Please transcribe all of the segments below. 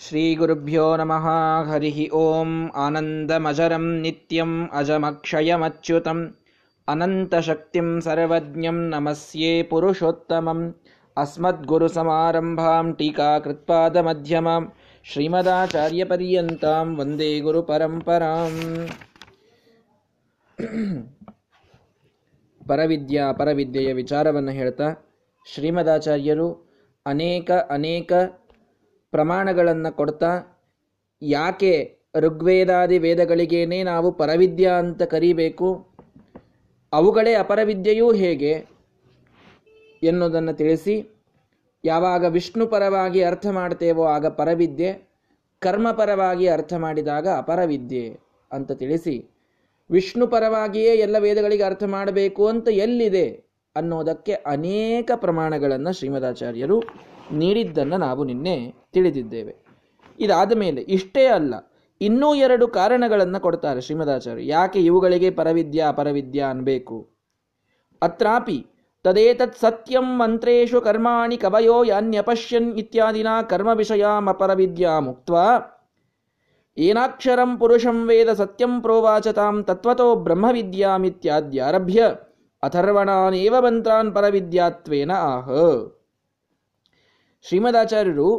श्रीगुरुभ्यो नमः हरिः ओम् आनन्दमजरं नित्यम् अजमक्षयमच्युतम् अनन्तशक्तिं सर्वज्ञं नमस्ये पुरुषोत्तमम् अस्मद्गुरुसमारम्भां टीकाकृत्पादमध्यमां ಶ್ರೀಮದಾಚಾರ್ಯಪರ್ಯಂತಾಂ ವಂದೇ ಗುರು ಪರಂಪರಾಂ ಪರವಿದ್ಯಾ ಪರವಿದ್ಯೆಯ ವಿಚಾರವನ್ನು ಹೇಳ್ತಾ ಶ್ರೀಮದಾಚಾರ್ಯರು ಅನೇಕ ಅನೇಕ ಪ್ರಮಾಣಗಳನ್ನು ಕೊಡ್ತಾ, ಯಾಕೆ ಋಗ್ವೇದಾದಿ ವೇದಗಳಿಗೇನೆ ನಾವು ಪರವಿದ್ಯಾ ಅಂತ ಕರೀಬೇಕು, ಅವುಗಳೇ ಅಪರವಿದ್ಯೆಯೂ ಹೇಗೆ ಎನ್ನುವುದನ್ನು ತಿಳಿಸಿ, ಯಾವಾಗ ವಿಷ್ಣು ಪರವಾಗಿ ಅರ್ಥ ಮಾಡ್ತೇವೋ ಆಗ ಪರವಿದ್ಯೆ ಕರ್ಮಪರವಾಗಿ ಅರ್ಥ ಮಾಡಿದಾಗ ಅಪರವಿದ್ಯೆ ಅಂತ ತಿಳಿಸಿ, ವಿಷ್ಣು ಪರವಾಗಿಯೇ ಎಲ್ಲ ವೇದಗಳಿಗೆ ಅರ್ಥ ಮಾಡಬೇಕು ಅಂತ ಎಲ್ಲಿದೆ ಅನ್ನೋದಕ್ಕೆ ಅನೇಕ ಪ್ರಮಾಣಗಳನ್ನು ಶ್ರೀಮದಾಚಾರ್ಯರು ನೀಡಿದ್ದನ್ನು ನಾವು ನಿನ್ನೆ ತಿಳಿದಿದ್ದೇವೆ. ಇದಾದ ಮೇಲೆ ಇಷ್ಟೇ ಅಲ್ಲ, ಇನ್ನೂ ಎರಡು ಕಾರಣಗಳನ್ನು ಕೊಡ್ತಾರೆ ಶ್ರೀಮದಾಚಾರ್ಯ. ಯಾಕೆ ಇವುಗಳಿಗೆ ಪರವಿದ್ಯಾ ಅಪರವಿದ್ಯಾ ಅನ್ಬೇಕು? ಅತ್ರಾಪಿ, ತದೇತತ್ ಸತ್ಯಂ ಮಂತ್ರೇಶು ಕರ್ಮಾಣಿ ಕವಯೋ ಯಾನ್ಯಪಶ್ಯನ್ ಇತ್ಯಾದಿನ ಕರ್ಮ ವಿಷಯಾಮಪರವಿದ್ಯಾ ಮುಕ್ತ ಏನಾಕ್ಷರಂ ಪುರುಷಂ ವೇದ ಸತ್ಯಂ ಪ್ರೋವಾಚತಾಂ ತತ್ವತೋ ಬ್ರಹ್ಮವಿದ್ಯಾಮಿತ್ಯಾದ್ಯಾರಭ್ಯ. ಅಥರ್ವಣಾನೇವ ಮಂತ್ರಾನ್ ಪರವಿದ್ಯಾತ್ವೇನ ಆಹ. ಶ್ರೀಮದಾಚಾರ್ಯರು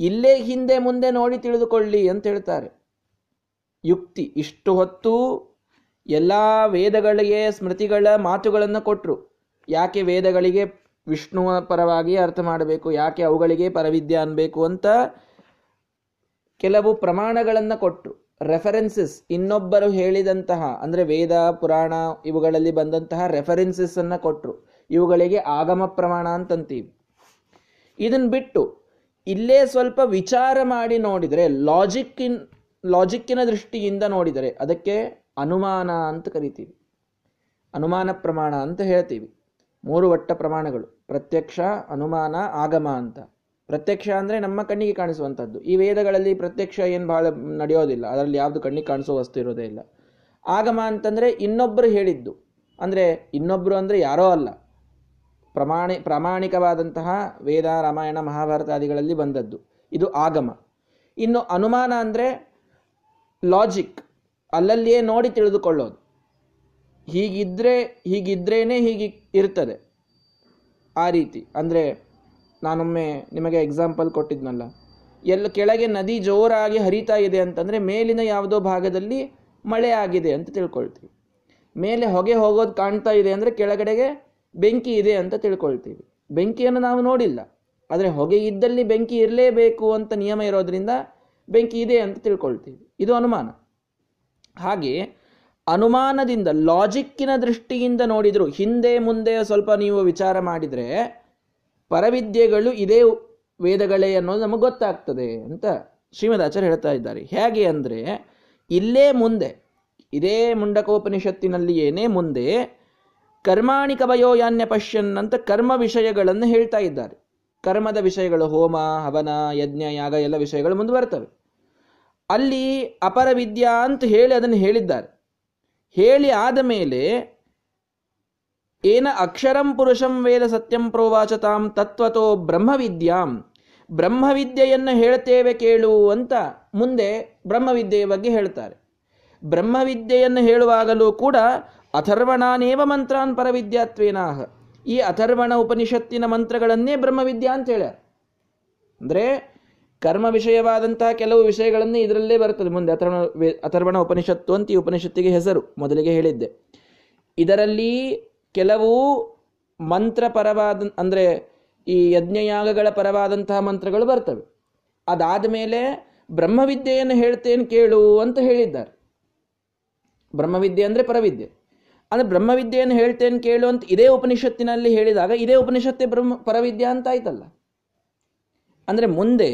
ಇಲ್ಲೇ ಹಿಂದೆ ಮುಂದೆ ನೋಡಿ ತಿಳಿದುಕೊಳ್ಳಿ ಅಂತ ಹೇಳ್ತಾರೆ. ಯುಕ್ತಿ, ಇಷ್ಟು ಹೊತ್ತು ಎಲ್ಲ ವೇದಗಳಿಗೆ ಸ್ಮೃತಿಗಳ ಮಾತುಗಳನ್ನು ಕೊಟ್ಟರು ಯಾಕೆ ವೇದಗಳಿಗೆ ವಿಷ್ಣುವ ಪರವಾಗಿ ಅರ್ಥ ಮಾಡಬೇಕು, ಯಾಕೆ ಅವುಗಳಿಗೆ ಪರವಿದ್ಯೆ ಅನ್ಬೇಕು ಅಂತ ಕೆಲವು ಪ್ರಮಾಣಗಳನ್ನು ಕೊಟ್ಟರು ರೆಫರೆನ್ಸಸ್ ಇನ್ನೊಬ್ಬರು ಹೇಳಿದಂತಹ, ಅಂದರೆ ವೇದ, ಪುರಾಣ ಇವುಗಳಲ್ಲಿ ಬಂದಂತಹ ರೆಫರೆನ್ಸಸ್ ಅನ್ನು ಕೊಟ್ಟರು ಇವುಗಳಿಗೆ ಆಗಮ ಪ್ರಮಾಣ ಅಂತಂತೀವಿ. ಇದನ್ನ ಬಿಟ್ಟು ಇಲ್ಲೇ ಸ್ವಲ್ಪ ವಿಚಾರ ಮಾಡಿ ನೋಡಿದರೆ ಲಾಜಿಕ್ ಇನ್ ಲಾಜಿಕ್ಕಿನ ದೃಷ್ಟಿಯಿಂದ ನೋಡಿದರೆ ಅದಕ್ಕೆ ಅನುಮಾನ ಅಂತ ಕರಿತೀವಿ. ಅನುಮಾನ ಪ್ರಮಾಣ ಅಂತ ಹೇಳ್ತೀವಿ. ಮೂರು ವಟ್ಟ ಪ್ರಮಾಣಗಳು. ಪ್ರತ್ಯಕ್ಷ, ಅನುಮಾನ, ಆಗಮ ಅಂತ. ಪ್ರತ್ಯಕ್ಷ ಅಂದರೆ ನಮ್ಮ ಕಣ್ಣಿಗೆ ಕಾಣಿಸುವಂಥದ್ದು. ಈ ವೇದಗಳಲ್ಲಿ ಪ್ರತ್ಯಕ್ಷ ಏನು ಬಹಳ ನಡೆಯೋದಿಲ್ಲ. ಅದರಲ್ಲಿ ಯಾವುದು ಕಣ್ಣಿಗೆ ಕಾಣಿಸೋ ವಸ್ತು ಇರೋದೇ ಇಲ್ಲ. ಆಗಮ ಅಂತಂದರೆ ಇನ್ನೊಬ್ಬರು ಹೇಳಿದ್ದು. ಅಂದರೆ ಇನ್ನೊಬ್ಬರು ಅಂದರೆ ಯಾರೋ ಅಲ್ಲ. ಪ್ರಮಾಣಿ, ಪ್ರಾಮಾಣಿಕವಾದಂತಹ ವೇದ, ರಾಮಾಯಣ ಮಹಾಭಾರತಾದಿಗಳಲ್ಲಿ ಬಂದದ್ದು. ಇದು ಆಗಮ. ಇನ್ನು ಅನುಮಾನ ಅಂದರೆ ಲಾಜಿಕ್ ಅಲ್ಲಲ್ಲಿಯೇ ನೋಡಿ ತಿಳಿದುಕೊಳ್ಳೋದು. ಹೀಗಿದ್ರೆ, ಹೀಗಿದ್ರೇನೆ ಹೀಗೆ ಇರ್ತದೆ. ಆ ರೀತಿ. ಅಂದರೆ ನಾನೊಮ್ಮೆ ನಿಮಗೆ ಎಕ್ಸಾಂಪಲ್ ಕೊಟ್ಟಿದ್ನಲ್ಲ. ಎಲ್ಲ ಕೆಳಗೆ ನದಿ ಜೋರಾಗಿ ಹರಿತಾ ಇದೆ ಅಂತಂದರೆ ಮೇಲಿನ ಯಾವುದೋ ಭಾಗದಲ್ಲಿ ಮಳೆ ಆಗಿದೆ ಅಂತ ತಿಳ್ಕೊಳ್ತೀವಿ. ಮೇಲೆ ಹೊಗೆ ಹೋಗೋದು ಕಾಣ್ತಾ ಇದೆ ಅಂದರೆ ಕೆಳಗಡೆಗೆ ಬೆಂಕಿ ಇದೆ ಅಂತ ತಿಳ್ಕೊಳ್ತೀವಿ. ಬೆಂಕಿಯನ್ನು ನಾವು ನೋಡಿಲ್ಲ. ಆದರೆ ಹೊಗೆ ಇದ್ದಲ್ಲಿ ಬೆಂಕಿ ಇರಲೇಬೇಕು ಅಂತ ನಿಯಮ ಇರೋದ್ರಿಂದ ಬೆಂಕಿ ಇದೆ ಅಂತ ತಿಳ್ಕೊಳ್ತೀವಿ. ಇದು ಅನುಮಾನ. ಹಾಗೆ ಅನುಮಾನದಿಂದ ಲಾಜಿಕ್ಕಿನ ದೃಷ್ಟಿಯಿಂದ ನೋಡಿದರೂ, ಹಿಂದೆ ಮುಂದೆ ಸ್ವಲ್ಪ ನೀವು ವಿಚಾರ ಮಾಡಿದರೆ ಪರವಿದ್ಯೆಗಳು ಇದೇ ವೇದಗಳೇ ಅನ್ನೋದು ನಮಗೆ ಗೊತ್ತಾಗ್ತದೆ ಅಂತ ಶ್ರೀಮದಾಚಾರ್ಯ ಹೇಳ್ತಾ ಇದ್ದಾರೆ. ಹೇಗೆ ಅಂದರೆ, ಇಲ್ಲೇ ಮುಂದೆ, ಇದೇ ಮುಂಡಕೋಪನಿಷತ್ತಿನಲ್ಲಿ ಏನೇ ಮುಂದೆ ಕರ್ಮಾಣಿ ಕವಯೋ ಯಾನ್ಯ ಪಶ್ಯನ್ ಅಂತ ಕರ್ಮ ವಿಷಯಗಳನ್ನು ಹೇಳ್ತಾ ಇದ್ದಾರೆ. ಕರ್ಮದ ವಿಷಯಗಳು ಹೋಮ, ಹವನ, ಯಜ್ಞ, ಯಾಗ ಎಲ್ಲ ವಿಷಯಗಳು ಮುಂದುವರ್ತವೆ. ಅಲ್ಲಿ ಅಪರ ವಿದ್ಯಾ ಅಂತ ಹೇಳಿ ಅದನ್ನು ಹೇಳಿದ್ದಾರೆ. ಹೇಳಿ ಆದ ಮೇಲೆ ಏನ ಅಕ್ಷರಂ ಪುರುಷಂ ವೇದ ಸತ್ಯಂ ಪ್ರೋವಾಚತಾಂ ತತ್ವತೋ ಬ್ರಹ್ಮವಿದ್ಯಾಂ. ಬ್ರಹ್ಮವಿದ್ಯೆಯನ್ನು ಹೇಳ್ತೇವೆ ಕೇಳು ಅಂತ ಮುಂದೆ ಬ್ರಹ್ಮವಿದ್ಯೆಯ ಬಗ್ಗೆ ಹೇಳ್ತಾರೆ. ಬ್ರಹ್ಮವಿದ್ಯೆಯನ್ನು ಹೇಳುವಾಗಲೂ ಕೂಡ ಅಥರ್ವಣಾನೇವ ಮಂತ್ರಾನ್ ಪರವಿದ್ಯಾತ್ವೇನಾಹ. ಈ ಅಥರ್ವಣ ಉಪನಿಷತ್ತಿನ ಮಂತ್ರಗಳನ್ನೇ ಬ್ರಹ್ಮವಿದ್ಯ ಅಂತ ಹೇಳ್ಯಾರ. ಅಂದರೆ ಕರ್ಮ ವಿಷಯವಾದಂತಹ ಕೆಲವು ವಿಷಯಗಳನ್ನೇ ಇದರಲ್ಲೇ ಬರ್ತದೆ. ಮುಂದೆ ಅಥರ್ವಣ ಅಥರ್ವಣ ಉಪನಿಷತ್ತು ಅಂತ ಈ ಉಪನಿಷತ್ತಿಗೆ ಹೆಸರು. ಮೊದಲಿಗೆ ಹೇಳಿದ್ದೆ. ಇದರಲ್ಲಿ ಕೆಲವು ಮಂತ್ರ ಪರವಾದ, ಅಂದರೆ ಈ ಯಜ್ಞಯಾಗಗಳ ಪರವಾದಂತಹ ಮಂತ್ರಗಳು ಬರ್ತವೆ. ಅದಾದ ಮೇಲೆ ಬ್ರಹ್ಮವಿದ್ಯೆಯನ್ನು ಹೇಳ್ತೇನೆ ಕೇಳು ಅಂತ ಹೇಳಿದ್ದಾರೆ. ಬ್ರಹ್ಮವಿದ್ಯೆ ಅಂದರೆ ಪರವಿದ್ಯೆ. ಅಂದರೆ ಬ್ರಹ್ಮವಿದ್ಯೆಯನ್ನು ಹೇಳ್ತೇನೆ ಕೇಳು ಅಂತ ಇದೇ ಉಪನಿಷತ್ತಿನಲ್ಲಿ ಹೇಳಿದಾಗ ಇದೇ ಉಪನಿಷತ್ತೇ ಬ್ರಹ್ಮ ಪರವಿದ್ಯಾ ಅಂತ ಆಯ್ತಲ್ಲ. ಅಂದರೆ ಮುಂದೆ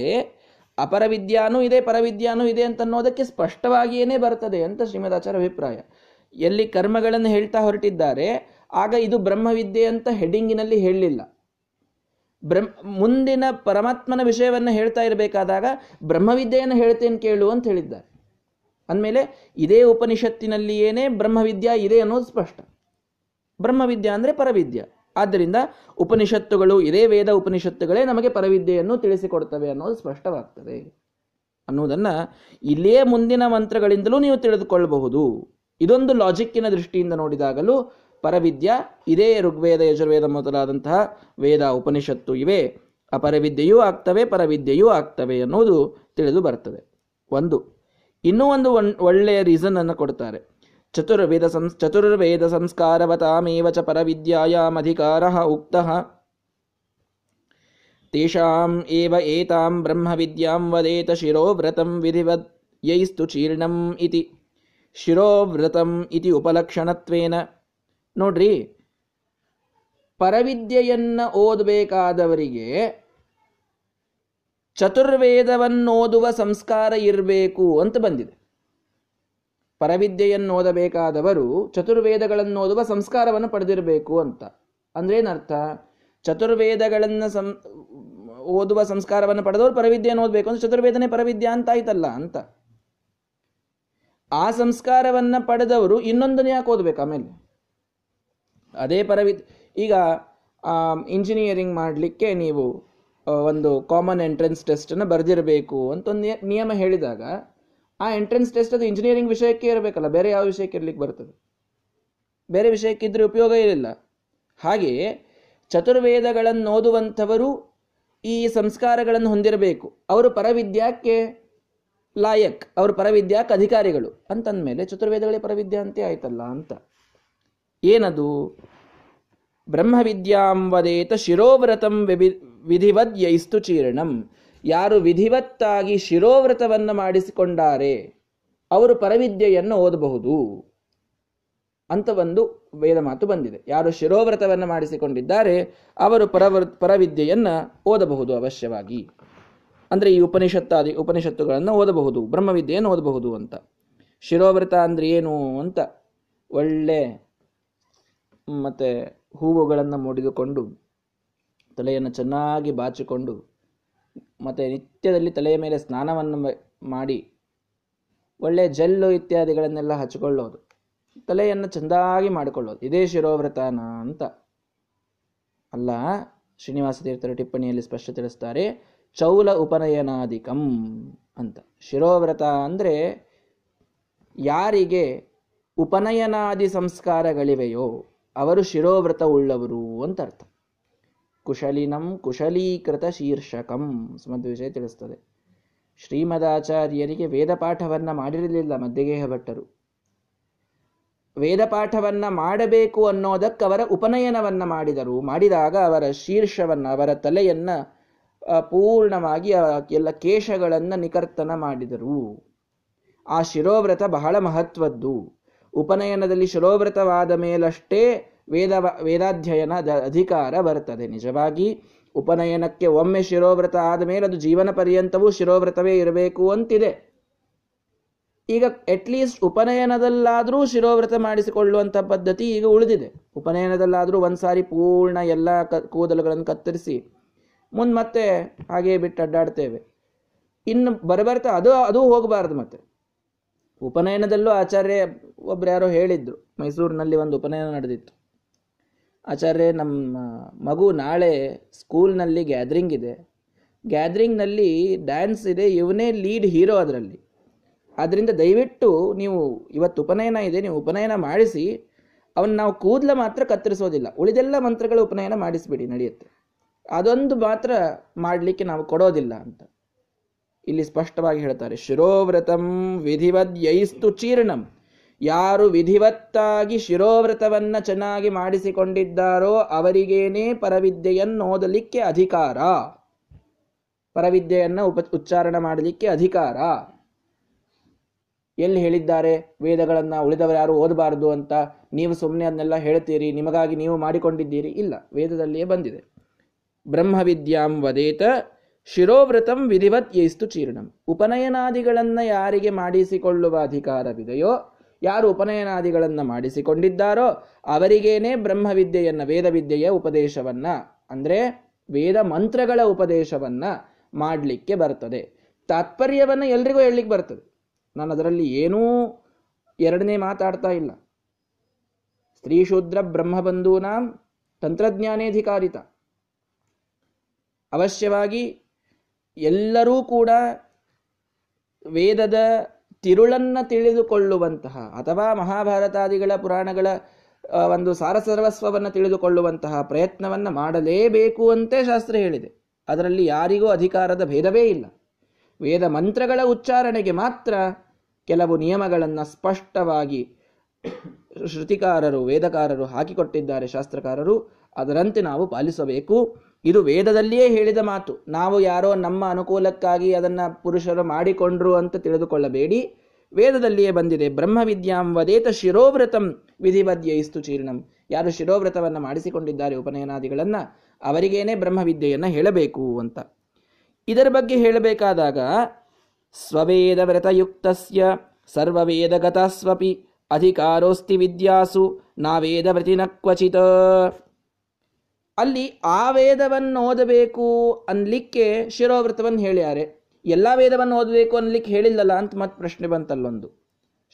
ಅಪರವಿದ್ಯಾನೂ ಇದೆ, ಪರವಿದ್ಯಾನೂ ಇದೆ ಅಂತ ಅನ್ನೋದಕ್ಕೆ ಸ್ಪಷ್ಟವಾಗಿಯೇ ಬರ್ತದೆ ಅಂತ ಶ್ರೀಮದಾಚಾರ್ಯ ಅಭಿಪ್ರಾಯ. ಎಲ್ಲಿ ಕರ್ಮಗಳನ್ನು ಹೇಳ್ತಾ ಹೊರಟಿದ್ದಾರೆ, ಆಗ ಇದು ಬ್ರಹ್ಮವಿದ್ಯೆ ಅಂತ ಹೆಡಿಂಗಿನಲ್ಲಿ ಹೇಳಲಿಲ್ಲ ಬ್ರಹ್ಮ ಮುಂದಿನ ಪರಮಾತ್ಮನ ವಿಷಯವನ್ನು ಹೇಳ್ತಾ ಇರಬೇಕಾದಾಗ ಬ್ರಹ್ಮವಿದ್ಯೆಯನ್ನು ಹೇಳ್ತೇನೆ ಕೇಳು ಅಂತ ಹೇಳಿದ್ದಾರೆ. ಅಂದಮೇಲೆ ಇದೇ ಉಪನಿಷತ್ತಿನಲ್ಲಿಯೇನೇ ಬ್ರಹ್ಮವಿದ್ಯಾ ಇದೆ ಅನ್ನೋದು ಸ್ಪಷ್ಟ. ಬ್ರಹ್ಮವಿದ್ಯಾ ಅಂದರೆ ಪರವಿದ್ಯಾ. ಆದ್ದರಿಂದ ಉಪನಿಷತ್ತುಗಳು ಇದೇ ವೇದ ಉಪನಿಷತ್ತುಗಳೇ ನಮಗೆ ಪರವಿದ್ಯೆಯನ್ನು ತಿಳಿಸಿಕೊಡ್ತವೆ ಅನ್ನೋದು ಸ್ಪಷ್ಟವಾಗ್ತದೆ. ಅನ್ನೋದನ್ನು ಇಲ್ಲೇ ಮುಂದಿನ ಮಂತ್ರಗಳಿಂದಲೂ ನೀವು ತಿಳಿದುಕೊಳ್ಳಬಹುದು. ಇದೊಂದು ಲಾಜಿಕ್ಕಿನ ದೃಷ್ಟಿಯಿಂದ ನೋಡಿದಾಗಲೂ ಪರವಿದ್ಯ, ಇದೇ ಋಗ್ವೇದ, ಯಜುರ್ವೇದ ಮೊದಲಾದಂತಹ ವೇದ ಉಪನಿಷತ್ತು ಇವೆ. ಅಪರವಿದ್ಯೆಯೂ ಆಗ್ತವೆ, ಪರವಿದ್ಯೆಯೂ ಆಗ್ತವೆ ಅನ್ನೋದು ತಿಳಿದು ಬರ್ತದೆ. ಒಂದು. ಇನ್ನೂ ಒಂದು ಒಳ್ಳೆಯ ರೀಸನ್ ಅನ್ನು ಕೊಡ್ತಾರೆ. ಚತುರ್ವೇದ ಸಂಸ್ ಚತುರ್ವೇದ ಸಂಸ್ಕಾರವತಾಮೇವ ಚ ಪರವಿದ್ಯಾಯಾಮಧಿಕಾರ ಉಕ್ತ. ತೇಷಾಂ ಏವ ಏತಾಂ ಬ್ರಹ್ಮವಿದ್ಯಾಂ ವದೇತ ಶಿರೋವ್ರತಂ ವಿಧಿವದ್ ಯೈಸ್ತು ಚೀರ್ಣಂ ಇತಿ. ಶಿರೋವ್ರತಂ ಇತಿ ಉಪಲಕ್ಷಣತ್ವೇನ. ನೋಡ್ರಿ, ಪರವಿದ್ಯೆಯನ್ನು ಓದಬೇಕಾದವರಿಗೆ ಚತುರ್ವೇದವನ್ನೋದುವ ಸಂಸ್ಕಾರ ಇರಬೇಕು ಅಂತ ಬಂದಿದೆ. ಪರವಿದ್ಯೆಯನ್ನು ಓದಬೇಕಾದವರು ಚತುರ್ವೇದಗಳನ್ನು ಓದುವ ಸಂಸ್ಕಾರವನ್ನು ಪಡೆದಿರಬೇಕು ಅಂತ. ಅಂದ್ರೆ ಏನರ್ಥ? ಚತುರ್ವೇದಗಳನ್ನು ಸಂ, ಓದುವ ಸಂಸ್ಕಾರವನ್ನು ಪಡೆದವರು ಪರವಿದ್ಯೆಯನ್ನು ಓದಬೇಕು ಅಂದ್ರೆ ಚತುರ್ವೇದನೆ ಪರವಿದ್ಯ ಅಂತ ಆಯ್ತಲ್ಲ ಅಂತ. ಆ ಸಂಸ್ಕಾರವನ್ನ ಪಡೆದವರು ಇನ್ನೊಂದನ್ನು ಯಾಕೆ ಓದಬೇಕು ಆಮೇಲೆ? ಅದೇ ಪರವಿದ್, ಈಗ ಇಂಜಿನಿಯರಿಂಗ್ ಮಾಡಲಿಕ್ಕೆ ನೀವು ಒಂದು ಕಾಮನ್ ಎಂಟ್ರೆನ್ಸ್ ಟೆಸ್ಟನ್ನು ಬರೆದಿರಬೇಕು ಅಂತ ಒಂದು ನಿಯಮ ಹೇಳಿದಾಗ, ಆ ಎಂಟ್ರೆನ್ಸ್ ಟೆಸ್ಟ್ ಅದು ಇಂಜಿನಿಯರಿಂಗ್ ವಿಷಯಕ್ಕೆ ಇರಬೇಕಲ್ಲ, ಬೇರೆ ಯಾವ ವಿಷಯಕ್ಕೆ ಇರಲಿಕ್ಕೆ ಬರ್ತದೆ? ಬೇರೆ ವಿಷಯಕ್ಕೆ ಇದ್ರೆ ಉಪಯೋಗ ಇರಲಿಲ್ಲ. ಹಾಗೆಯೇ ಚತುರ್ವೇದಗಳನ್ನು ಓದುವಂಥವರು ಈ ಸಂಸ್ಕಾರಗಳನ್ನು ಹೊಂದಿರಬೇಕು. ಅವರು ಪರವಿದ್ಯಾಕ್ಕೆ ಲಾಯಕ್, ಅವರು ಪರವಿದ್ಯಾಕ್ಕೆ ಅಧಿಕಾರಿಗಳು ಅಂತಂದ್ಮೇಲೆ ಚತುರ್ವೇದಗಳೇ ಪರವಿದ್ಯಾ ಅಂತೆ ಆಯ್ತಲ್ಲ ಅಂತ. ಏನದು? ಬ್ರಹ್ಮವಿದ್ಯಾಂವದೇತ ಶಿರೋವ್ರತಂ ವಿಧಿವದ್ ಯೈಸ್ತು ಚೀರ್ಣಂ. ಯಾರು ವಿಧಿವತ್ತಾಗಿ ಶಿರೋವ್ರತವನ್ನು ಮಾಡಿಸಿಕೊಂಡಾರೆ, ಅವರು ಪರವಿದ್ಯೆಯನ್ನು ಓದಬಹುದು ಅಂತ ಒಂದು ವೇದ ಮಾತು ಬಂದಿದೆ. ಯಾರು ಶಿರೋವ್ರತವನ್ನು ಮಾಡಿಸಿಕೊಂಡಿದ್ದಾರೆ, ಅವರು ಪರವರ್, ಪರವಿದ್ಯೆಯನ್ನು ಓದಬಹುದು ಅವಶ್ಯವಾಗಿ. ಅಂದರೆ ಈ ಉಪನಿಷತ್ತಾದಿ, ಉಪನಿಷತ್ತುಗಳನ್ನು ಓದಬಹುದು, ಬ್ರಹ್ಮವಿದ್ಯೆಯನ್ನು ಓದಬಹುದು ಅಂತ. ಶಿರೋವ್ರತ ಅಂದ್ರೆ ಏನು ಅಂತ ಒಳ್ಳೆ, ಮತ್ತೆ ಹೂವುಗಳನ್ನು ಮುಡಿದುಕೊಂಡು ತಲೆಯನ್ನು ಚೆನ್ನಾಗಿ ಬಾಚಿಕೊಂಡು ಮತ್ತು ನಿತ್ಯದಲ್ಲಿ ತಲೆಯ ಮೇಲೆ ಸ್ನಾನವನ್ನು ಮಾಡಿ ಒಳ್ಳೆಯ ಜಲ್ಲು ಇತ್ಯಾದಿಗಳನ್ನೆಲ್ಲ ಹಚ್ಚಿಕೊಳ್ಳೋದು ತಲೆಯನ್ನು ಚೆಂದಾಗಿ ಮಾಡಿಕೊಳ್ಳೋದು. ಇದೇ ಶಿರೋವ್ರತನ ಅಂತ. ಅಲ್ಲ, ಶ್ರೀನಿವಾಸ ತೀರ್ಥರ ಟಿಪ್ಪಣಿಯಲ್ಲಿ ಸ್ಪಷ್ಟ ತಿಳಿಸ್ತಾರೆ, ಚೌಲ ಉಪನಯನಾಧಿಕಂ ಅಂತ. ಶಿರೋವ್ರತ ಅಂದರೆ ಯಾರಿಗೆ ಉಪನಯನಾದಿ ಸಂಸ್ಕಾರಗಳಿವೆಯೋ ಅವರು ಶಿರೋವ್ರತ ಉಳ್ಳವರು ಅಂತ ಅರ್ಥ ಕುಶಲಿನಂ ಕುಶಲೀಕೃತ ಶೀರ್ಷಕಂ ವಿಷಯ ತಿಳಿಸ್ತದೆ. ಶ್ರೀಮದಾಚಾರ್ಯರಿಗೆ ವೇದ ಪಾಠವನ್ನ ಮಾಡಿರಲಿಲ್ಲ ಮಧ್ಯಗೇಹ ಭಟ್ಟರು ವೇದ ಪಾಠವನ್ನ ಮಾಡಬೇಕು ಅನ್ನೋದಕ್ಕೆ ಅವರ ಉಪನಯನವನ್ನ ಮಾಡಿದರು. ಮಾಡಿದಾಗ ಅವರ ಶೀರ್ಷವನ್ನ, ಅವರ ತಲೆಯನ್ನು ಪೂರ್ಣವಾಗಿ ಎಲ್ಲ ಕೇಶಗಳನ್ನು ನಿಕರ್ತನ ಮಾಡಿದರು. ಆ ಶಿರೋವ್ರತ ಬಹಳ ಮಹತ್ವದ್ದು. ಉಪನಯನದಲ್ಲಿ ಶಿರೋವ್ರತವಾದ ಮೇಲಷ್ಟೇ ವೇದ ವೇದಾಧ್ಯಯನ ಅಧಿಕಾರ ಬರ್ತದೆ ನಿಜವಾಗಿ, ಉಪನಯನಕ್ಕೆ ಒಮ್ಮೆ ಶಿರೋವ್ರತ ಆದ ಮೇಲೆ ಅದು ಜೀವನ ಪರ್ಯಂತವೂ ಶಿರೋವ್ರತವೇ ಇರಬೇಕು ಅಂತಿದೆ. ಈಗ ಅಟ್ಲೀಸ್ಟ್ ಉಪನಯನದಲ್ಲಾದರೂ ಶಿರೋವ್ರತ ಮಾಡಿಸಿಕೊಳ್ಳುವಂಥ ಪದ್ಧತಿ ಈಗ ಉಳಿದಿದೆ. ಉಪನಯನದಲ್ಲಾದರೂ ಒಂದ್ಸಾರಿ ಪೂರ್ಣ ಎಲ್ಲ ಕ, ಕೂದಲುಗಳನ್ನು ಕತ್ತರಿಸಿ ಮುಂದೆ ಮತ್ತೆ ಹಾಗೇ ಬಿಟ್ಟು ಅಡ್ಡಾಡ್ತೇವೆ. ಇನ್ನು ಬರಬರ್ತಾ ಅದು ಅದು ಹೋಗಬಾರ್ದು ಮತ್ತೆ. ಉಪನಯನದಲ್ಲೂ ಆಚಾರ್ಯ ಒಬ್ರು ಯಾರೋ ಹೇಳಿದ್ರು. ಮೈಸೂರಿನಲ್ಲಿ ಒಂದು ಉಪನಯನ ನಡೆದಿತ್ತು. ಆಚಾರ್ಯ, ನಮ್ಮ ಮಗು ನಾಳೆ ಸ್ಕೂಲ್ನಲ್ಲಿ ಗ್ಯಾದ್ರಿಂಗ್ ಇದೆ. ಗ್ಯಾದ್ರಿಂಗ್ನಲ್ಲಿ ಡ್ಯಾನ್ಸ್ ಇದೆ, ಇವನೇ ಲೀಡ್ ಹೀರೋ ಅದರಲ್ಲಿ. ಆದ್ದರಿಂದ ದಯವಿಟ್ಟು ನೀವು ಇವತ್ತು ಉಪನಯನ ಇದೆ, ನೀವು ಉಪನಯನ ಮಾಡಿಸಿ, ಅವನ್ನ ನಾವು ಕೂದಲ ಮಾತ್ರ ಕತ್ತರಿಸೋದಿಲ್ಲ. ಉಳಿದೆಲ್ಲ ಮಂತ್ರಗಳ ಉಪನಯನ ಮಾಡಿಸ್ಬಿಡಿ, ನಡೆಯುತ್ತೆ. ಅದೊಂದು ಮಾತ್ರ ಮಾಡಲಿಕ್ಕೆ ನಾವು ಕೊಡೋದಿಲ್ಲ ಅಂತ. ಇಲ್ಲಿ ಸ್ಪಷ್ಟವಾಗಿ ಹೇಳ್ತಾರೆ, ಶಿರೋವ್ರತಂ ವಿಧಿವದ್ ಯೈಸ್ತು ಚೀರ್ಣಂ. ಯಾರು ವಿಧಿವತ್ತಾಗಿ ಶಿರೋವ್ರತವನ್ನ ಚೆನ್ನಾಗಿ ಮಾಡಿಸಿಕೊಂಡಿದ್ದಾರೋ ಅವರಿಗೇನೇ ಪರವಿದ್ಯೆಯನ್ನು ಓದಲಿಕ್ಕೆ ಅಧಿಕಾರ. ಪರವಿದ್ಯೆಯನ್ನ ಉಪ, ಉಚ್ಚಾರಣ ಮಾಡಲಿಕ್ಕೆ ಅಧಿಕಾರ. ಎಲ್ಲಿ ಹೇಳಿದ್ದಾರೆ, ವೇದಗಳನ್ನ ಉಳಿದವರು ಯಾರು ಓದಬಾರದು ಅಂತ ನೀವು ಸುಮ್ಮನೆ ಅದನ್ನೆಲ್ಲ ಹೇಳ್ತೀರಿ, ನಿಮಗಾಗಿ ನೀವು ಮಾಡಿಕೊಂಡಿದ್ದೀರಿ? ಇಲ್ಲ, ವೇದದಲ್ಲಿಯೇ ಬಂದಿದೆ. ಬ್ರಹ್ಮವಿದ್ಯಾಂ ವದೇತ ಶಿರೋವ್ರತಂ ವಿಧಿವತ್ ಯೈಸ್ತು ಚೀರ್ಣಂ. ಉಪನಯನಾದಿಗಳನ್ನು ಯಾರಿಗೆ ಮಾಡಿಸಿಕೊಳ್ಳುವ ಅಧಿಕಾರವಿದೆಯೋ, ಯಾರು ಉಪನಯನಾದಿಗಳನ್ನು ಮಾಡಿಸಿಕೊಂಡಿದ್ದಾರೋ, ಅವರಿಗೇನೆ ಬ್ರಹ್ಮವಿದ್ಯೆಯನ್ನ, ವೇದವಿದ್ಯೆಯ ಉಪದೇಶವನ್ನ, ಅಂದರೆ ವೇದ ಮಂತ್ರಗಳ ಉಪದೇಶವನ್ನ ಮಾಡಲಿಕ್ಕೆ ಬರ್ತದೆ. ತಾತ್ಪರ್ಯವನ್ನು ಎಲ್ರಿಗೂ ಹೇಳಲಿಕ್ಕೆ ಬರ್ತದೆ. ನಾನು ಅದರಲ್ಲಿ ಏನೂ ಎರಡನೇ ಮಾತಾಡ್ತಾ ಇಲ್ಲ. ಸ್ತ್ರೀ ಶೂದ್ರ ಬ್ರಹ್ಮಬಂಧೂನಾಂ ತಂತ್ರಜ್ಞಾನೇಧಿಕಾರಿತ. ಅವಶ್ಯವಾಗಿ ಎಲ್ಲರೂ ಕೂಡ ವೇದದ ತಿರುಳನ್ನು ತಿಳಿದುಕೊಳ್ಳುವಂತಹ ಅಥವಾ ಮಹಾಭಾರತಾದಿಗಳ ಪುರಾಣಗಳ ಒಂದು ಸಾರಸರ್ವಸ್ವವನ್ನು ತಿಳಿದುಕೊಳ್ಳುವಂತಹ ಪ್ರಯತ್ನವನ್ನ ಮಾಡಲೇಬೇಕು ಅಂತೇ ಶಾಸ್ತ್ರ ಹೇಳಿದೆ. ಅದರಲ್ಲಿ ಯಾರಿಗೂ ಅಧಿಕಾರದ ಭೇದವೇ ಇಲ್ಲ. ವೇದ ಮಂತ್ರಗಳ ಉಚ್ಚಾರಣೆಗೆ ಮಾತ್ರ ಕೆಲವು ನಿಯಮಗಳನ್ನು ಸ್ಪಷ್ಟವಾಗಿ ಶ್ರುತಿಕಾರರು, ವೇದಕಾರರು ಹಾಕಿಕೊಟ್ಟಿದ್ದಾರೆ ಶಾಸ್ತ್ರಕಾರರು. ಅದರಂತೆ ನಾವು ಪಾಲಿಸಬೇಕು. ಇದು ವೇದದಲ್ಲಿಯೇ ಹೇಳಿದ ಮಾತು. ನಾವು ಯಾರೋ ನಮ್ಮ ಅನುಕೂಲಕ್ಕಾಗಿ ಅದನ್ನು ಪುರುಷರು ಮಾಡಿಕೊಂಡ್ರು ಅಂತ ತಿಳಿದುಕೊಳ್ಳಬೇಡಿ. ವೇದದಲ್ಲಿಯೇ ಬಂದಿದೆ, ಬ್ರಹ್ಮವಿದ್ಯಾಂ ವದೇತ ಶಿರೋವ್ರತಂ ವಿಧಿವದ್ಯ ಇಸ್ತು ಚೀರ್ಣಂ. ಯಾರು ಶಿರೋವ್ರತವನ್ನು ಮಾಡಿಸಿಕೊಂಡಿದ್ದಾರೆ ಉಪನಯನಾದಿಗಳನ್ನು, ಅವರಿಗೇನೆ ಬ್ರಹ್ಮವಿದ್ಯೆಯನ್ನು ಹೇಳಬೇಕು ಅಂತ. ಇದರ ಬಗ್ಗೆ ಹೇಳಬೇಕಾದಾಗ ಸ್ವವೇದ ವ್ರತಯುಕ್ತಸ್ಯ ಸರ್ವವೇದಗತಸ್ವಪಿ ಅಧಿಕಾರೋಸ್ತಿ ವಿದ್ಯಾಸು ನಾವೇದ ವ್ರತಿನ ಕ್ವಚಿತ ಅಲ್ಲಿ ಆ ವೇದವನ್ನು ಓದಬೇಕು ಅನ್ಲಿಕ್ಕೆ ಶಿರೋವೃತವನ್ನು ಹೇಳ್ಯಾರೆ. ಎಲ್ಲ ವೇದವನ್ನು ಓದಬೇಕು ಅನ್ಲಿಕ್ಕೆ ಹೇಳಿಲ್ಲಲ್ಲ ಅಂತ ಮತ್ತೆ ಪ್ರಶ್ನೆ ಬಂತಲ್ಲೊಂದು.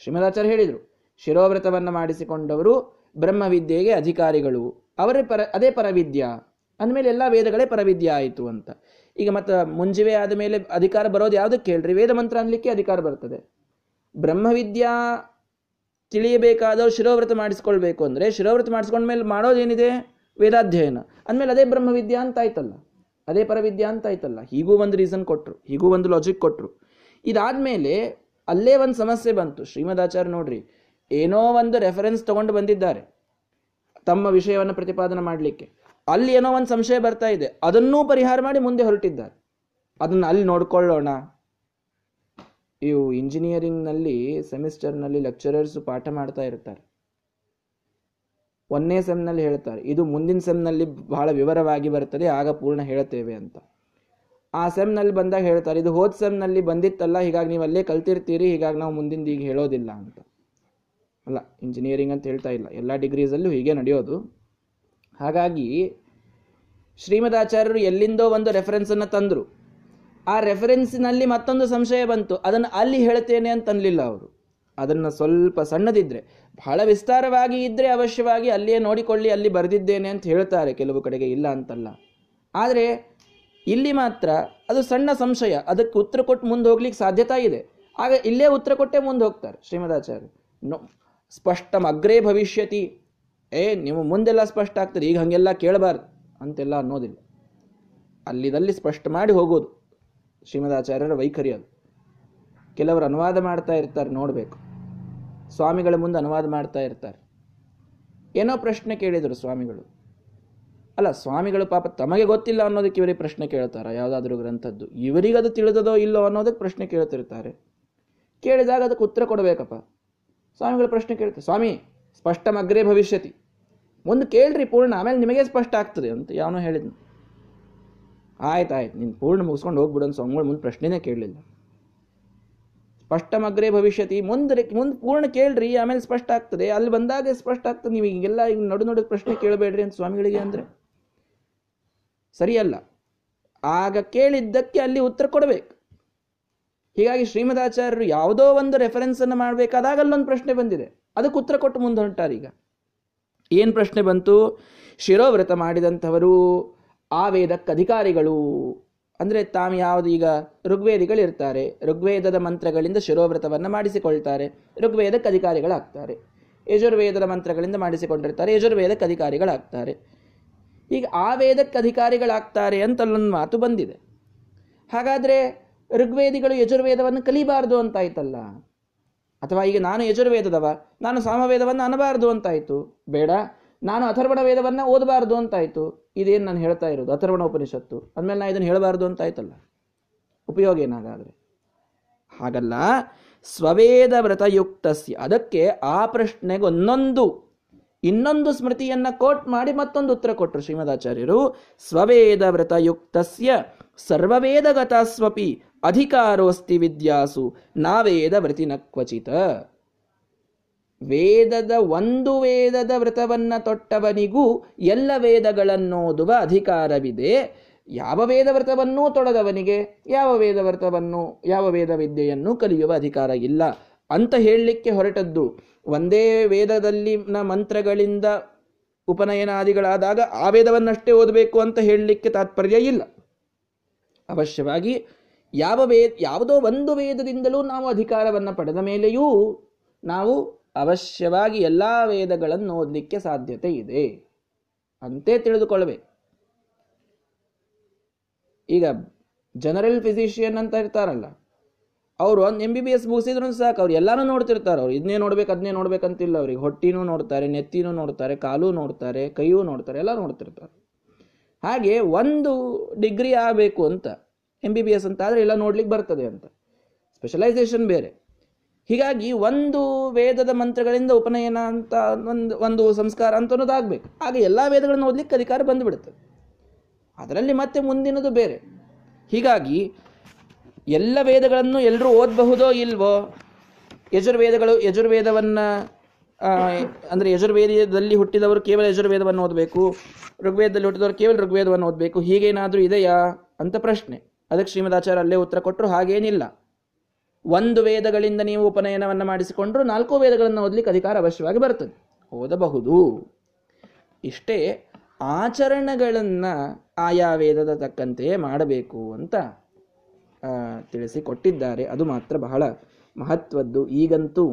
ಶ್ರೀಮದಾಚಾರ್ಯ ಹೇಳಿದರು ಶಿರೋವ್ರತವನ್ನು ಮಾಡಿಸಿಕೊಂಡವರು ಬ್ರಹ್ಮವಿದ್ಯೆಗೆ ಅಧಿಕಾರಿಗಳು. ಅವರೇ ಪರ, ಅದೇ ಪರವಿದ್ಯಾ. ಅಂದಮೇಲೆ ಎಲ್ಲ ವೇದಗಳೇ ಪರವಿದ್ಯ ಆಯಿತು ಅಂತ. ಈಗ ಮತ್ತೆ ಮುಂಜಿವೆ ಆದ ಮೇಲೆ ಅಧಿಕಾರ ಬರೋದು ಯಾವುದಕ್ಕೆ ಹೇಳ್ರಿ ವೇದ ಮಂತ್ರ ಅನ್ಲಿಕ್ಕೆ ಅಧಿಕಾರ ಬರ್ತದೆ. ಬ್ರಹ್ಮವಿದ್ಯಾ ತಿಳಿಯಬೇಕಾದವ್ರು ಶಿರೋವ್ರತ ಮಾಡಿಸ್ಕೊಳ್ಬೇಕು ಅಂದರೆ ಶಿರೋವ್ರತ ಮಾಡಿಸ್ಕೊಂಡ್ಮೇಲೆ ಮಾಡೋದೇನಿದೆ? ವೇದಾಧ್ಯಯನ. ಅಂದಮೇಲೆ ಅದೇ ಬ್ರಹ್ಮವಿದ್ಯಾ ಅಂತ ಆಯ್ತಲ್ಲ. ಅದೇ ಪರವಿದ್ಯಾ ಅಂತ ಆಯ್ತಲ್ಲ. ಹೀಗೂ ಒಂದು ರೀಸನ್ ಕೊಟ್ಟರು ಹೀಗೂ ಒಂದು ಲಾಜಿಕ್ ಕೊಟ್ಟರು ಇದಾದ ಮೇಲೆ ಅಲ್ಲೇ ಒಂದು ಸಮಸ್ಯೆ ಬಂತು. ಶ್ರೀಮದಾಚಾರ್ಯ ನೋಡ್ರಿ, ಏನೋ ಒಂದು ರೆಫರೆನ್ಸ್ ತಗೊಂಡು ಬಂದಿದ್ದಾರೆ ತಮ್ಮ ವಿಷಯವನ್ನು ಪ್ರತಿಪಾದನೆ ಮಾಡಲಿಕ್ಕೆ. ಅಲ್ಲಿ ಏನೋ ಒಂದು ಸಂಶಯ ಬರ್ತಾ ಇದೆ. ಅದನ್ನೂ ಪರಿಹಾರ ಮಾಡಿ ಮುಂದೆ ಹೊರಟಿದ್ದಾರೆ. ಅದನ್ನ ಅಲ್ಲಿ ನೋಡ್ಕೊಳ್ಳೋಣ. ಇವು ಇಂಜಿನಿಯರಿಂಗ್ನಲ್ಲಿ ಸೆಮಿಸ್ಟರ್ನಲ್ಲಿ ಲೆಕ್ಚರರ್ಸ್ ಪಾಠ ಮಾಡ್ತಾ ಇರ್ತಾರೆ. ಒಂದನೇ ಸೆಮ್ನಲ್ಲಿ ಹೇಳ್ತಾರೆ, ಇದು ಮುಂದಿನ ಸೆಮ್ನಲ್ಲಿ ಬಹಳ ವಿವರವಾಗಿ ಬರ್ತದೆ ಆಗ ಪೂರ್ಣ ಹೇಳ್ತೇವೆ ಅಂತ. ಆ ಸೆಮ್ನಲ್ಲಿ ಬಂದಾಗ ಹೇಳ್ತಾರೆ, ಇದು ಹೋದ್ ಸೆಮ್ನಲ್ಲಿ ಬಂದಿತ್ತಲ್ಲ, ಹೀಗಾಗಿ ನೀವು ಅಲ್ಲೇ ಕಲ್ತಿರ್ತೀರಿ, ಹೀಗಾಗಿ ನಾವು ಮುಂದಿಂದ ಈಗ ಹೇಳೋದಿಲ್ಲ ಅಂತ. ಅಲ್ಲ ಇಂಜಿನಿಯರಿಂಗ್ ಅಂತ ಹೇಳ್ತಾ ಇಲ್ಲ, ಎಲ್ಲ ಡಿಗ್ರೀಸಲ್ಲೂ ಹೀಗೆ ನಡೆಯೋದು. ಹಾಗಾಗಿ, ಶ್ರೀಮದಾಚಾರ್ಯರು ಎಲ್ಲಿಂದೋ ಒಂದು ರೆಫರೆನ್ಸನ್ನು ತಂದರು. ಆ ರೆಫರೆನ್ಸಿನಲ್ಲಿ ಮತ್ತೊಂದು ಸಂಶಯ ಬಂತು, ಅದನ್ನು ಅಲ್ಲಿ ಹೇಳ್ತೇನೆ ಅಂತ ಅನ್ಲಿಲ್ಲ ಅವರು. ಅದನ್ನು ಸ್ವಲ್ಪ ಸಣ್ಣದಿದ್ದರೆ ಬಹಳ ವಿಸ್ತಾರವಾಗಿ ಇದ್ದರೆ ಅವಶ್ಯವಾಗಿ ಅಲ್ಲಿಯೇ ನೋಡಿಕೊಳ್ಳಿ, ಅಲ್ಲಿ ಬರೆದಿದ್ದೇನೆ ಅಂತ ಹೇಳ್ತಾರೆ ಕೆಲವು ಕಡೆಗೆ, ಇಲ್ಲ ಅಂತಲ್ಲ. ಆದರೆ, ಇಲ್ಲಿ ಮಾತ್ರ ಅದು ಸಣ್ಣ ಸಂಶಯ. ಅದಕ್ಕೆ ಉತ್ತರ ಕೊಟ್ಟು ಮುಂದೆ ಹೋಗ್ಲಿಕ್ಕೆ ಸಾಧ್ಯತಾ ಇದೆ. ಆಗ ಇಲ್ಲೇ ಉತ್ತರ ಕೊಟ್ಟೆ ಮುಂದೆ ಹೋಗ್ತಾರೆ ಶ್ರೀಮದಾಚಾರ್ಯ. ನೋ, ಸ್ಪಷ್ಟಂ ಅಗ್ರೇ ಭವಿಷ್ಯತಿ. ಏ ನಿಮ್ಮ ಮುಂದೆಲ್ಲ ಸ್ಪಷ್ಟ ಆಗ್ತದೆ, ಈಗ ಹಂಗೆಲ್ಲ ಕೇಳಬಾರ್ದು ಅಂತೆಲ್ಲ ಅನ್ನೋದಿಲ್ಲ. ಅಲ್ಲಿದಲ್ಲಿ ಸ್ಪಷ್ಟ ಮಾಡಿ ಹೋಗೋದು. ಶ್ರೀಮದಾಚಾರ್ಯರ ವೈಖರಿ ಅದು. ಕೆಲವರು ಅನುವಾದ ಮಾಡ್ತಾ ಇರ್ತಾರೆ, ನೋಡಬೇಕು. ಸ್ವಾಮಿಗಳ ಮುಂದೆ ಅನುವಾದ ಮಾಡ್ತಾ ಇರ್ತಾರೆ. ಏನೋ ಪ್ರಶ್ನೆ ಕೇಳಿದರು ಸ್ವಾಮಿಗಳು. ಅಲ್ಲ, ಸ್ವಾಮಿಗಳು ಪಾಪ ತಮಗೆ ಗೊತ್ತಿಲ್ಲ ಅನ್ನೋದಕ್ಕೆ ಇವರಿಗೆ ಪ್ರಶ್ನೆ ಕೇಳ್ತಾರ? ಯಾವುದಾದ್ರೂ ಗ್ರಂಥದ್ದು. ಇವರಿಗದು ತಿಳಿದದೋ ಇಲ್ಲೋ ಅನ್ನೋದಕ್ಕೆ ಪ್ರಶ್ನೆ ಕೇಳ್ತಿರ್ತಾರೆ. ಕೇಳಿದಾಗ ಅದಕ್ಕೆ ಉತ್ತರ ಕೊಡಬೇಕಪ್ಪ. ಸ್ವಾಮಿಗಳು ಪ್ರಶ್ನೆ ಕೇಳ್ತಾರೆ, ಸ್ವಾಮಿ, ಸ್ಪಷ್ಟಮಗ್ರೇ ಭವಿಷ್ಯತಿ. ಒಂದು ಕೇಳ್ರಿ ಪೂರ್ಣ, ಆಮೇಲೆ ನಿಮಗೆ ಸ್ಪಷ್ಟ ಆಗ್ತದೆ, ಅಂತ ಯಾವನೋ ಹೇಳಿದ್ನು. ಆಯ್ತು ಆಯ್ತು ನೀನು ಪೂರ್ಣ ಮುಗಿಸ್ಕೊಂಡು ಹೋಗ್ಬಿಡು ಸ್ವಾಮಿಗಳು ಮುಂದೆ ಪ್ರಶ್ನೆನೇ ಕೇಳಲಿಲ್ಲ. ಸ್ಪಷ್ಟಮಗ್ರೇ ಭವಿಷ್ಯತಿ. ಮುಂದೆ ಮುಂದೆ ಪೂರ್ಣ ಕೇಳ್ರಿ, ಆಮೇಲೆ ಸ್ಪಷ್ಟ ಆಗ್ತದೆ. ಅಲ್ಲಿ ಬಂದಾಗ ಸ್ಪಷ್ಟ ಆಗ್ತದೆ. ನೀವು ಈಗೆಲ್ಲ ಈಗ ನಡು ನಡು ಪ್ರಶ್ನೆ ಕೇಳಬೇಡ್ರಿ ಅಂತ ಸ್ವಾಮಿಗಳಿಗೆ ಅಂದರೆ. ಸರಿಯಲ್ಲ. ಆಗ ಕೇಳಿದ್ದಕ್ಕೆ ಅಲ್ಲಿ ಉತ್ತರ ಕೊಡಬೇಕು. ಹೀಗಾಗಿ ಶ್ರೀಮದಾಚಾರ್ಯರು ಯಾವುದೋ ಒಂದು ರೆಫರೆನ್ಸ್ ಅನ್ನು ಮಾಡಬೇಕಾದಾಗ ಅಲ್ಲೊಂದು ಪ್ರಶ್ನೆ ಬಂದಿದೆ. ಅದಕ್ಕೆ ಉತ್ತರ ಕೊಟ್ಟು ಮುಂದೆ ಹೊಂಟಾರೀಗ ಏನು ಪ್ರಶ್ನೆ ಬಂತು? ಶಿರೋವ್ರತ ಮಾಡಿದಂಥವರು, ಆ ವೇದಕ್ಕೆ ಅಧಿಕಾರಿಗಳು. ಅಂದರೆ ತಾವು ಯಾವುದು ಈಗ ಋಗ್ವೇದಿಗಳಿರ್ತಾರೆ. ಋಗ್ವೇದದ ಮಂತ್ರಗಳಿಂದ ಶಿರೋವ್ರತವನ್ನು ಮಾಡಿಸಿಕೊಳ್ತಾರೆ. ಋಗ್ವೇದಕ್ಕೆ ಅಧಿಕಾರಿಗಳಾಗ್ತಾರೆ. ಯಜುರ್ವೇದದ ಮಂತ್ರಗಳಿಂದ ಮಾಡಿಸಿಕೊಂಡಿರ್ತಾರೆ. ಯಜುರ್ವೇದಕ್ಕೆ ಅಧಿಕಾರಿಗಳಾಗ್ತಾರೆ. ಈಗ ಆ ವೇದಕ್ಕೆ ಅಧಿಕಾರಿಗಳಾಗ್ತಾರೆ ಅಂತಲ್ಲೊಂದು ಮಾತು ಬಂದಿದೆ. ಹಾಗಾದರೆ ಋಗ್ವೇದಿಗಳು ಯಜುರ್ವೇದವನ್ನು ಕಲಿಬಾರದು ಅಂತಾಯ್ತಲ್ಲ? ಅಥವಾ ಈಗ ನಾನು ಯಜುರ್ವೇದದವ, ನಾನು ಸಾಮವೇದವನ್ನು ಅನ್ನಬಾರದು ಅಂತಾಯಿತು. ಬೇಡ. ನಾನು ಅಥರ್ವಣ ವೇದವನ್ನು ಓದಬಾರ್ದು ಅಂತಾಯಿತು. ಇದೇನು ನಾನು ಹೇಳ್ತಾ ಇರೋದು? ಅಥರ್ವಣ ಉಪನಿಷತ್ತು. ಅಂದಮೇಲೆ ನಾನು ಇದನ್ನು ಹೇಳಬಾರ್ದು ಅಂತಾಯ್ತಲ್ಲ? ಉಪಯೋಗ ಏನಾಗಾದರೆ? ಹಾಗಲ್ಲ. ಸ್ವವೇದ ವ್ರತಯುಕ್ತಸ್ಯ ಅದಕ್ಕೆ ಆ ಪ್ರಶ್ನೆಗೆ ಒಂದೊಂದು, ಇನ್ನೊಂದು ಸ್ಮೃತಿಯನ್ನು ಕೋಟ್ ಮಾಡಿ ಮತ್ತೊಂದು ಉತ್ತರ ಕೊಟ್ಟರು ಶ್ರೀಮದಾಚಾರ್ಯರು. ಸ್ವವೇದ ವ್ರತಯುಕ್ತಸ್ಯ ಸರ್ವವೇದಗತಸ್ವಪಿ. ಅಧಿಕಾರೋಸ್ತಿ ವಿದ್ಯಾಸು. ನಾವೇದ ವ್ರತಿನ ಕ್ವಚಿತ ವೇದದ ಒಂದು ವೇದದ ವ್ರತವನ್ನು ತೊಟ್ಟವನಿಗೂ ಎಲ್ಲ ವೇದಗಳನ್ನೋದುವ ಅಧಿಕಾರವಿದೆ. ಯಾವ ವೇದ ವ್ರತವನ್ನೂ ತೊಡದವನಿಗೆ, ಯಾವ ವೇದ ವ್ರತವನ್ನು, ಯಾವ ವೇದ ವಿದ್ಯೆಯನ್ನು ಕಲಿಯುವ ಅಧಿಕಾರ ಇಲ್ಲ. ಅಂತ ಹೇಳಲಿಕ್ಕೆ ಹೊರಟದ್ದು. ಒಂದೇ ವೇದದಲ್ಲಿನ ಮಂತ್ರಗಳಿಂದ ಉಪನಯನಾದಿಗಳಾದಾಗ ಆ ವೇದವನ್ನಷ್ಟೇ ಓದಬೇಕು ಅಂತ ಹೇಳಲಿಕ್ಕೆ ತಾತ್ಪರ್ಯ ಇಲ್ಲ. ಅವಶ್ಯವಾಗಿ ಯಾವ ವೇದ ಯಾವುದೋ ಒಂದು ವೇದದಿಂದಲೂ ನಾವು ಅಧಿಕಾರವನ್ನು ಪಡೆದ ಮೇಲೆಯೂ ನಾವು ಅವಶ್ಯವಾಗಿ ಎಲ್ಲ ವೇದಗಳನ್ನು ಓದಲಿಕ್ಕೆ ಸಾಧ್ಯತೆ ಇದೆ. ಅಂತೇ ತಿಳಿದುಕೊಳ್ಳಬೇಕು. ಈಗ ಜನರಲ್ ಫಿಸಿಷಿಯನ್ ಅಂತ ಇರ್ತಾರಲ್ಲ, ಅವರು ಒಂದು ಎಂ ಬಿ ಬಿ ಎಸ್ ಮುಗಿಸಿದ್ರು ಸಾಕು, ಅವ್ರು ಎಲ್ಲಾನು ನೋಡ್ತಿರ್ತಾರೆ, ಅವ್ರು ಇದನ್ನೇ ನೋಡ್ಬೇಕು ಅದನ್ನೇ ನೋಡ್ಬೇಕಂತಿಲ್ಲ ಅವ್ರಿಗೆ. ಹೊಟ್ಟಿನೂ ನೋಡ್ತಾರೆ, ನೆತ್ತಿನೂ ನೋಡ್ತಾರೆ, ಕಾಲು ನೋಡ್ತಾರೆ, ಕೈಯೂ ನೋಡ್ತಾರೆ, ಎಲ್ಲ ನೋಡ್ತಿರ್ತಾರೆ. ಹಾಗೆ ಒಂದು ಡಿಗ್ರಿ ಆಗಬೇಕು ಅಂತ ಎಂ ಬಿ ಬಿ ಎಸ್ ಅಂತ ಆದರೆ ಎಲ್ಲ ನೋಡ್ಲಿಕ್ಕೆ ಬರ್ತದೆ ಅಂತ. ಸ್ಪೆಷಲೈಸೇಷನ್ ಬೇರೆ. ಹೀಗಾಗಿ ಒಂದು ವೇದದ ಮಂತ್ರಗಳಿಂದ ಉಪನಯನ ಅಂತ ಒಂದು ಒಂದು ಸಂಸ್ಕಾರ ಅಂತ ಅನ್ನೋದಾಗಬೇಕು. ಆಗ ಎಲ್ಲ ವೇದಗಳನ್ನು ಓದಲಿಕ್ಕೆ ಅಧಿಕಾರ ಬಂದುಬಿಡುತ್ತದೆ ಅದರಲ್ಲಿ ಮತ್ತೆ ಮುಂದಿನದು ಬೇರೆ. ಹೀಗಾಗಿ ಎಲ್ಲ ವೇದಗಳನ್ನು ಎಲ್ಲರೂ ಓದಬಹುದೋ ಇಲ್ವೋ, ಯಜುರ್ವೇದಗಳು ಯಜುರ್ವೇದವನ್ನು ಅಂದರೆ ಯಜುರ್ವೇದದಲ್ಲಿ ಹುಟ್ಟಿದವರು ಕೇವಲ ಯಜುರ್ವೇದವನ್ನು ಓದಬೇಕು, ಋಗ್ವೇದದಲ್ಲಿ ಹುಟ್ಟಿದವರು ಕೇವಲ ಋಗ್ವೇದವನ್ನು ಓದಬೇಕು, ಹೀಗೇನಾದರೂ ಇದೆಯಾ? ಅಂತ ಪ್ರಶ್ನೆ. ಅದಕ್ಕೆ ಶ್ರೀಮದಾಚಾರ್ಯ ಅಲ್ಲೇ ಉತ್ತರ ಕೊಟ್ಟರು ಹಾಗೇನಿಲ್ಲ. ಒಂದು ವೇದಗಳಿಂದ ನೀವು ಉಪನಯನವನ್ನು ಮಾಡಿಸಿಕೊಂಡ್ರು ನಾಲ್ಕು ವೇದಗಳನ್ನು ಓದಲಿಕ್ಕೆ ಅಧಿಕಾರ ಅವಶ್ಯವಾಗಿ ಬರ್ತದೆ. ಓದಬಹುದು. ಇಷ್ಟೇ ಆಚರಣೆಗಳನ್ನು ಆಯಾ ವೇದದ ತಕ್ಕಂತೆಯೇ ಮಾಡಬೇಕು ಅಂತ ತಿಳಿಸಿಕೊಟ್ಟಿದ್ದಾರೆ. ಅದು ಮಾತ್ರ ಬಹಳ ಮಹತ್ವದ್ದು. ಈಗಂತೂ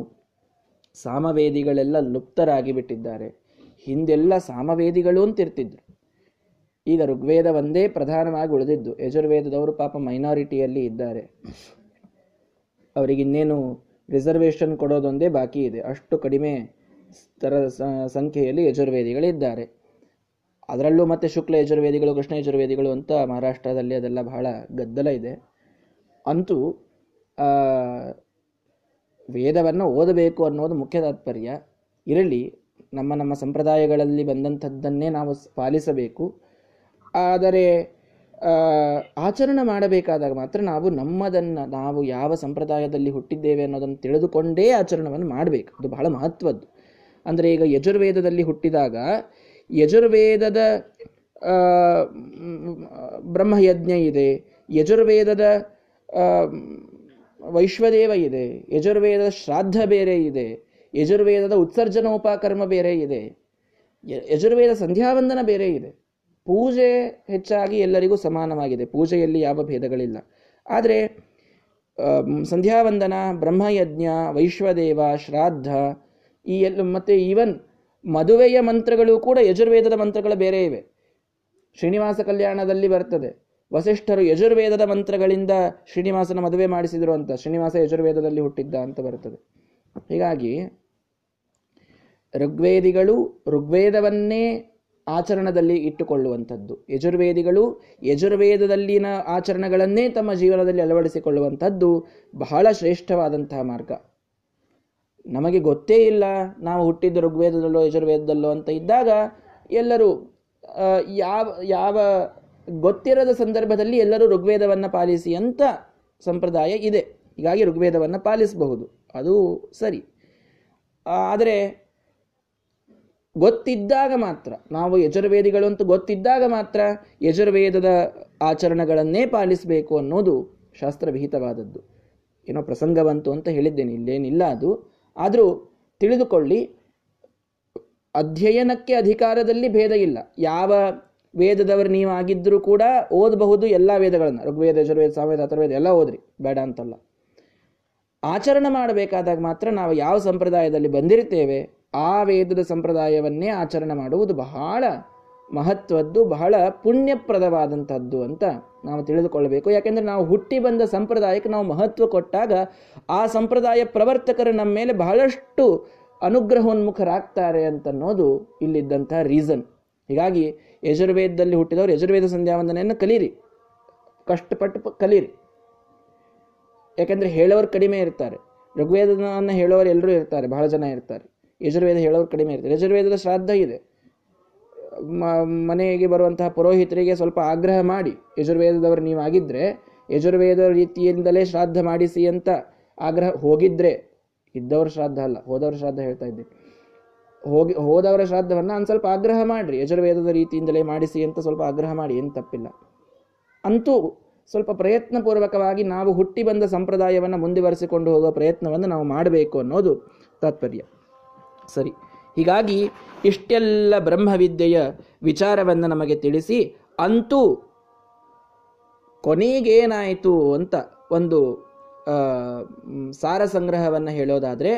ಸಾಮವೇದಿಗಳೆಲ್ಲ ಲುಪ್ತರಾಗಿ ಬಿಟ್ಟಿದ್ದಾರೆ ಹಿಂದೆಲ್ಲ ಸಾಮವೇದಿಗಳು ಅಂತಿರ್ತಿದ್ರು ಈಗ ಋಗ್ವೇದ ಒಂದೇ ಪ್ರಧಾನವಾಗಿ ಉಳಿದಿದ್ದು. ಯಜುರ್ವೇದದವರು ಪಾಪ ಮೈನಾರಿಟಿಯಲ್ಲಿ ಇದ್ದಾರೆ. ಅವರಿಗೆ ಇನ್ನೇನು ರಿಸರ್ವೇಷನ್ ಕೊಡೋದೊಂದೇ ಬಾಕಿ ಇದೆ. ಅಷ್ಟು ಕಡಿಮೆ ತರ ಸಂಖ್ಯೆಯಲ್ಲಿ ಯಜುರ್ವೇದಿಗಳಿದ್ದಾರೆ. ಅದರಲ್ಲೂ ಮತ್ತೆ ಶುಕ್ಲ ಯಜುರ್ವೇದಿಗಳು, ಕೃಷ್ಣ ಯಜುರ್ವೇದಿಗಳು ಅಂತ ಮಹಾರಾಷ್ಟ್ರದಲ್ಲಿ ಅದೆಲ್ಲ ಬಹಳ ಗದ್ದಲ ಇದೆ. ಅಂತೂ ವೇದವನ್ನು ಓದಬೇಕು ಅನ್ನೋದು ಮುಖ್ಯ ತಾತ್ಪರ್ಯ. ಇರಲಿ, ನಮ್ಮ ನಮ್ಮ ಸಂಪ್ರದಾಯಗಳಲ್ಲಿ ಬಂದಂಥದ್ದನ್ನೇ ನಾವು ಪಾಲಿಸಬೇಕು. ಆದರೆ ಆಚರಣೆ ಮಾಡಬೇಕಾದಾಗ ಮಾತ್ರ ನಾವು ನಮ್ಮದನ್ನು, ನಾವು ಯಾವ ಸಂಪ್ರದಾಯದಲ್ಲಿ ಹುಟ್ಟಿದ್ದೇವೆ ಅನ್ನೋದನ್ನು ತಿಳಿದುಕೊಂಡೇ ಆಚರಣವನ್ನು ಮಾಡಬೇಕು. ಅದು ಬಹಳ ಮಹತ್ವದ್ದು. ಅಂದರೆ ಈಗ ಯಜುರ್ವೇದದಲ್ಲಿ ಹುಟ್ಟಿದಾಗ ಯಜುರ್ವೇದದ ಬ್ರಹ್ಮಯಜ್ಞ ಇದೆ, ಯಜುರ್ವೇದದ ವೈಶ್ವದೇವ ಇದೆ, ಯಜುರ್ವೇದದ ಶ್ರಾದ್ದ ಬೇರೆ ಇದೆ, ಯಜುರ್ವೇದದ ಉತ್ಸರ್ಜನೋಪಕರ್ಮ ಬೇರೆ ಇದೆ ಯಜುರ್ವೇದ ಸಂಧ್ಯಾವಂದನ ಬೇರೆ ಇದೆ. ಪೂಜೆ ಹೆಚ್ಚಾಗಿ ಎಲ್ಲರಿಗೂ ಸಮಾನವಾಗಿದೆ. ಪೂಜೆಯಲ್ಲಿ ಯಾವ ಭೇದಗಳಿಲ್ಲ. ಆದರೆ ಸಂಧ್ಯಾವಂದನ, ಬ್ರಹ್ಮಯಜ್ಞ, ವೈಶ್ವದೇವ ಶ್ರಾದ್ದ ಈ ಎಲ್ಲ, ಮತ್ತು ಈವನ್ ಮದುವೆಯ ಮಂತ್ರಗಳು ಕೂಡ ಯಜುರ್ವೇದದ ಮಂತ್ರಗಳು ಬೇರೆ ಇವೆ. ಶ್ರೀನಿವಾಸ ಕಲ್ಯಾಣದಲ್ಲಿ ಬರ್ತದೆ. ವಸಿಷ್ಠರು ಯಜುರ್ವೇದದ ಮಂತ್ರಗಳಿಂದ ಶ್ರೀನಿವಾಸನ ಮದುವೆ ಮಾಡಿಸಿದರು ಅಂತ, ಶ್ರೀನಿವಾಸ ಯಜುರ್ವೇದದಲ್ಲಿ ಹುಟ್ಟಿದ್ದ ಅಂತ ಬರ್ತದೆ. ಹೀಗಾಗಿ ಋಗ್ವೇದಿಗಳು ಋಗ್ವೇದವನ್ನೇ ಆಚರಣದಲ್ಲಿ ಇಟ್ಟುಕೊಳ್ಳುವಂಥದ್ದು. ಯಜುರ್ವೇದಿಗಳು ಯಜುರ್ವೇದದಲ್ಲಿನ ಆಚರಣೆಗಳನ್ನೇ ತಮ್ಮ ಜೀವನದಲ್ಲಿ ಅಳವಡಿಸಿಕೊಳ್ಳುವಂಥದ್ದು ಬಹಳ ಶ್ರೇಷ್ಠವಾದಂತಹ ಮಾರ್ಗ. ನಮಗೆ ಗೊತ್ತೇ ಇಲ್ಲ ನಾವು ಹುಟ್ಟಿದ್ದು ಋಗ್ವೇದದಲ್ಲೋ ಯಜುರ್ವೇದದಲ್ಲೋ ಅಂತ ಇದ್ದಾಗ ಎಲ್ಲರೂ ಯಾವ ಯಾವ ಗೊತ್ತಿರದ ಸಂದರ್ಭದಲ್ಲಿ ಎಲ್ಲರೂ ಋಗ್ವೇದವನ್ನು ಪಾಲಿಸಿ ಅಂತ ಸಂಪ್ರದಾಯ ಇದೆ. ಹೀಗಾಗಿ ಋಗ್ವೇದವನ್ನು ಪಾಲಿಸಬಹುದು. ಅದು ಸರಿ. ಆದರೆ ಗೊತ್ತಿದ್ದಾಗ ಮಾತ್ರ, ನಾವು ಯಜುರ್ವೇದಿಗಳು ಅಂತ ಗೊತ್ತಿದ್ದಾಗ ಮಾತ್ರ ಯಜುರ್ವೇದದ ಆಚರಣೆಗಳನ್ನೇ ಪಾಲಿಸಬೇಕು ಅನ್ನೋದು ಶಾಸ್ತ್ರವಿಹಿತವಾದದ್ದು. ಏನೋ ಪ್ರಸಂಗ ಬಂತು ಅಂತ ಹೇಳಿದ್ದೇನೆ, ಇಲ್ಲೇನಿಲ್ಲ ಅದು. ಆದರೂ ತಿಳಿದುಕೊಳ್ಳಿ, ಅಧ್ಯಯನಕ್ಕೆ ಅಧಿಕಾರದಲ್ಲಿ ಭೇದ ಇಲ್ಲ. ಯಾವ ವೇದದವರು ನೀವು ಆಗಿದ್ದರೂ ಕೂಡ ಓದಬಹುದು ಎಲ್ಲ ವೇದಗಳನ್ನು. ಋಗ್ವೇದ, ಯಜುರ್ವೇದ, ಸಾಮವೇದ, ಅಥರ್ವೇದ ಎಲ್ಲ ಓದ್ರಿ, ಬೇಡ ಅಂತಲ್ಲ. ಆಚರಣೆ ಮಾಡಬೇಕಾದಾಗ ಮಾತ್ರ ನಾವು ಯಾವ ಸಂಪ್ರದಾಯದಲ್ಲಿ ಬಂದಿರ್ತೇವೆ ಆ ವೇದದ ಸಂಪ್ರದಾಯವನ್ನೇ ಆಚರಣೆ ಮಾಡುವುದು ಬಹಳ ಮಹತ್ವದ್ದು, ಬಹಳ ಪುಣ್ಯಪ್ರದವಾದಂಥದ್ದು ಅಂತ ನಾವು ತಿಳಿದುಕೊಳ್ಳಬೇಕು. ಯಾಕೆಂದರೆ ನಾವು ಹುಟ್ಟಿ ಬಂದ ಸಂಪ್ರದಾಯಕ್ಕೆ ನಾವು ಮಹತ್ವ ಕೊಟ್ಟಾಗ ಆ ಸಂಪ್ರದಾಯ ಪ್ರವರ್ತಕರು ನಮ್ಮ ಮೇಲೆ ಬಹಳಷ್ಟು ಅನುಗ್ರಹೋನ್ಮುಖರಾಗ್ತಾರೆ ಅಂತನ್ನೋದು ಇಲ್ಲಿದ್ದಂಥ ರೀಸನ್. ಹೀಗಾಗಿ ಯಜುರ್ವೇದದಲ್ಲಿ ಹುಟ್ಟಿದವರು ಯಜುರ್ವೇದ ಸಂಧ್ಯಾವಂದನೆಯನ್ನು ಕಲೀರಿ. ಕಷ್ಟಪಟ್ಟು ಕಲೀರಿ. ಯಾಕೆಂದರೆ ಹೇಳೋರು ಕಡಿಮೆ ಇರ್ತಾರೆ. ಋಗ್ವೇದನ ಹೇಳೋರು ಎಲ್ಲರೂ ಇರ್ತಾರೆ, ಬಹಳ ಜನ ಇರ್ತಾರೆ. ಯಜುರ್ವೇದ ಹೇಳೋರು ಕಡಿಮೆ ಇರುತ್ತೆ ಯಜುರ್ವೇದದ ಶ್ರಾದ್ದ ಇದೆ. ಮನೆಗೆ ಬರುವಂತಹ ಪುರೋಹಿತರಿಗೆ ಸ್ವಲ್ಪ ಆಗ್ರಹ ಮಾಡಿ. ಯಜುರ್ವೇದದವರು ನೀವಾಗಿದ್ದರೆ ಯಜುರ್ವೇದ ರೀತಿಯಿಂದಲೇ ಶ್ರಾದ್ದ ಮಾಡಿಸಿ ಅಂತ ಆಗ್ರಹ, ಹೋಗಿದ್ರೆ, ಇದ್ದವರ ಶ್ರಾದ್ದ ಅಲ್ಲ, ಹೋದವರ ಶ್ರಾದ್ದ ಹೇಳ್ತಾ ಇದ್ದೆ. ಹೋಗಿ, ಹೋದವರ ಶ್ರಾದ್ದವನ್ನು ಒಂದು ಸ್ವಲ್ಪ ಆಗ್ರಹ ಮಾಡಿರಿ. ಯಜುರ್ವೇದದ ರೀತಿಯಿಂದಲೇ ಮಾಡಿಸಿ ಅಂತ ಸ್ವಲ್ಪ ಆಗ್ರಹ ಮಾಡಿ, ಏನು ತಪ್ಪಿಲ್ಲ. ಅಂತೂ ಸ್ವಲ್ಪ ಪ್ರಯತ್ನಪೂರ್ವಕವಾಗಿ ನಾವು ಹುಟ್ಟಿ ಬಂದ ಸಂಪ್ರದಾಯವನ್ನು ಮುಂದುವರೆಸಿಕೊಂಡು ಹೋಗುವ ಪ್ರಯತ್ನವನ್ನು ನಾವು ಮಾಡಬೇಕು ಅನ್ನೋದು ತಾತ್ಪರ್ಯ. ಸರಿ. ಹೀಗಾಗಿ ಇಷ್ಟೆಲ್ಲ ಬ್ರಹ್ಮವಿದ್ಯೆಯ ವಿಚಾರವನ್ನು ನಮಗೆ ತಿಳಿಸಿ ಅಂತೂ ಕೊನೆಗೇನಾಯಿತು ಅಂತ ಒಂದು ಸಾರ ಸಂಗ್ರಹವನ್ನು ಹೇಳೋದಾದ್ರೆ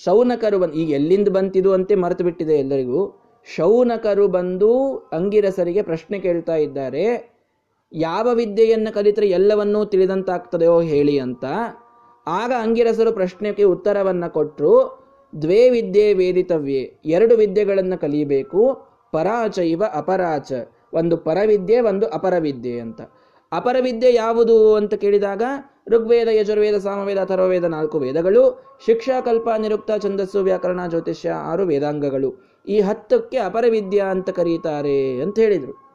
ಶೌನಕರು ಬಂದು, ಈಗ ಎಲ್ಲಿಂದ ಬಂತಿದು ಅಂತೆ ಮರೆತು ಬಿಟ್ಟಿದೆ ಎಲ್ಲರಿಗೂ. ಶೌನಕರು ಬಂದು ಅಂಗಿರಸರಿಗೆ ಪ್ರಶ್ನೆ ಕೇಳ್ತಾ ಇದ್ದಾರೆ, ಯಾವ ವಿದ್ಯೆಯನ್ನು ಕಲಿತರೆ ಎಲ್ಲವನ್ನೂ ತಿಳಿದಂತಾಗ್ತದೆಯೋ ಹೇಳಿ ಅಂತ. ಆಗ ಅಂಗಿರಸರು ಪ್ರಶ್ನೆಗೆ ಉತ್ತರವನ್ನ ಕೊಟ್ಟರು ದ್ವೇ ವಿದ್ಯೆ ವೇದಿತವ್ಯೆ. ಎರಡು ವಿದ್ಯೆಗಳನ್ನು ಕಲಿಯಬೇಕು. ಪರಾಚೈವ ಅಪರಾಚ. ಒಂದು ಪರವಿದ್ಯೆ, ಒಂದು ಅಪರವಿದ್ಯೆ ಅಂತ. ಅಪರವಿದ್ಯೆ ಯಾವುದು ಅಂತ ಕೇಳಿದಾಗ ಋಗ್ವೇದ, ಯಜುರ್ವೇದ, ಸಾಮವೇದ, ಅಥರ್ವವೇದ ನಾಲ್ಕು ವೇದಗಳು, ಶಿಕ್ಷಾ, ಕಲ್ಪ, ನಿರುಕ್ತ, ಛಂದಸ್ಸು, ವ್ಯಾಕರಣ, ಜ್ಯೋತಿಷ್ಯ ಆರು ವೇದಾಂಗಗಳು. ಈ ಹತ್ತಕ್ಕೆ ಅಪರವಿದ್ಯಾ ಅಂತ ಕರೀತಾರೆ ಅಂತ ಹೇಳಿದರು.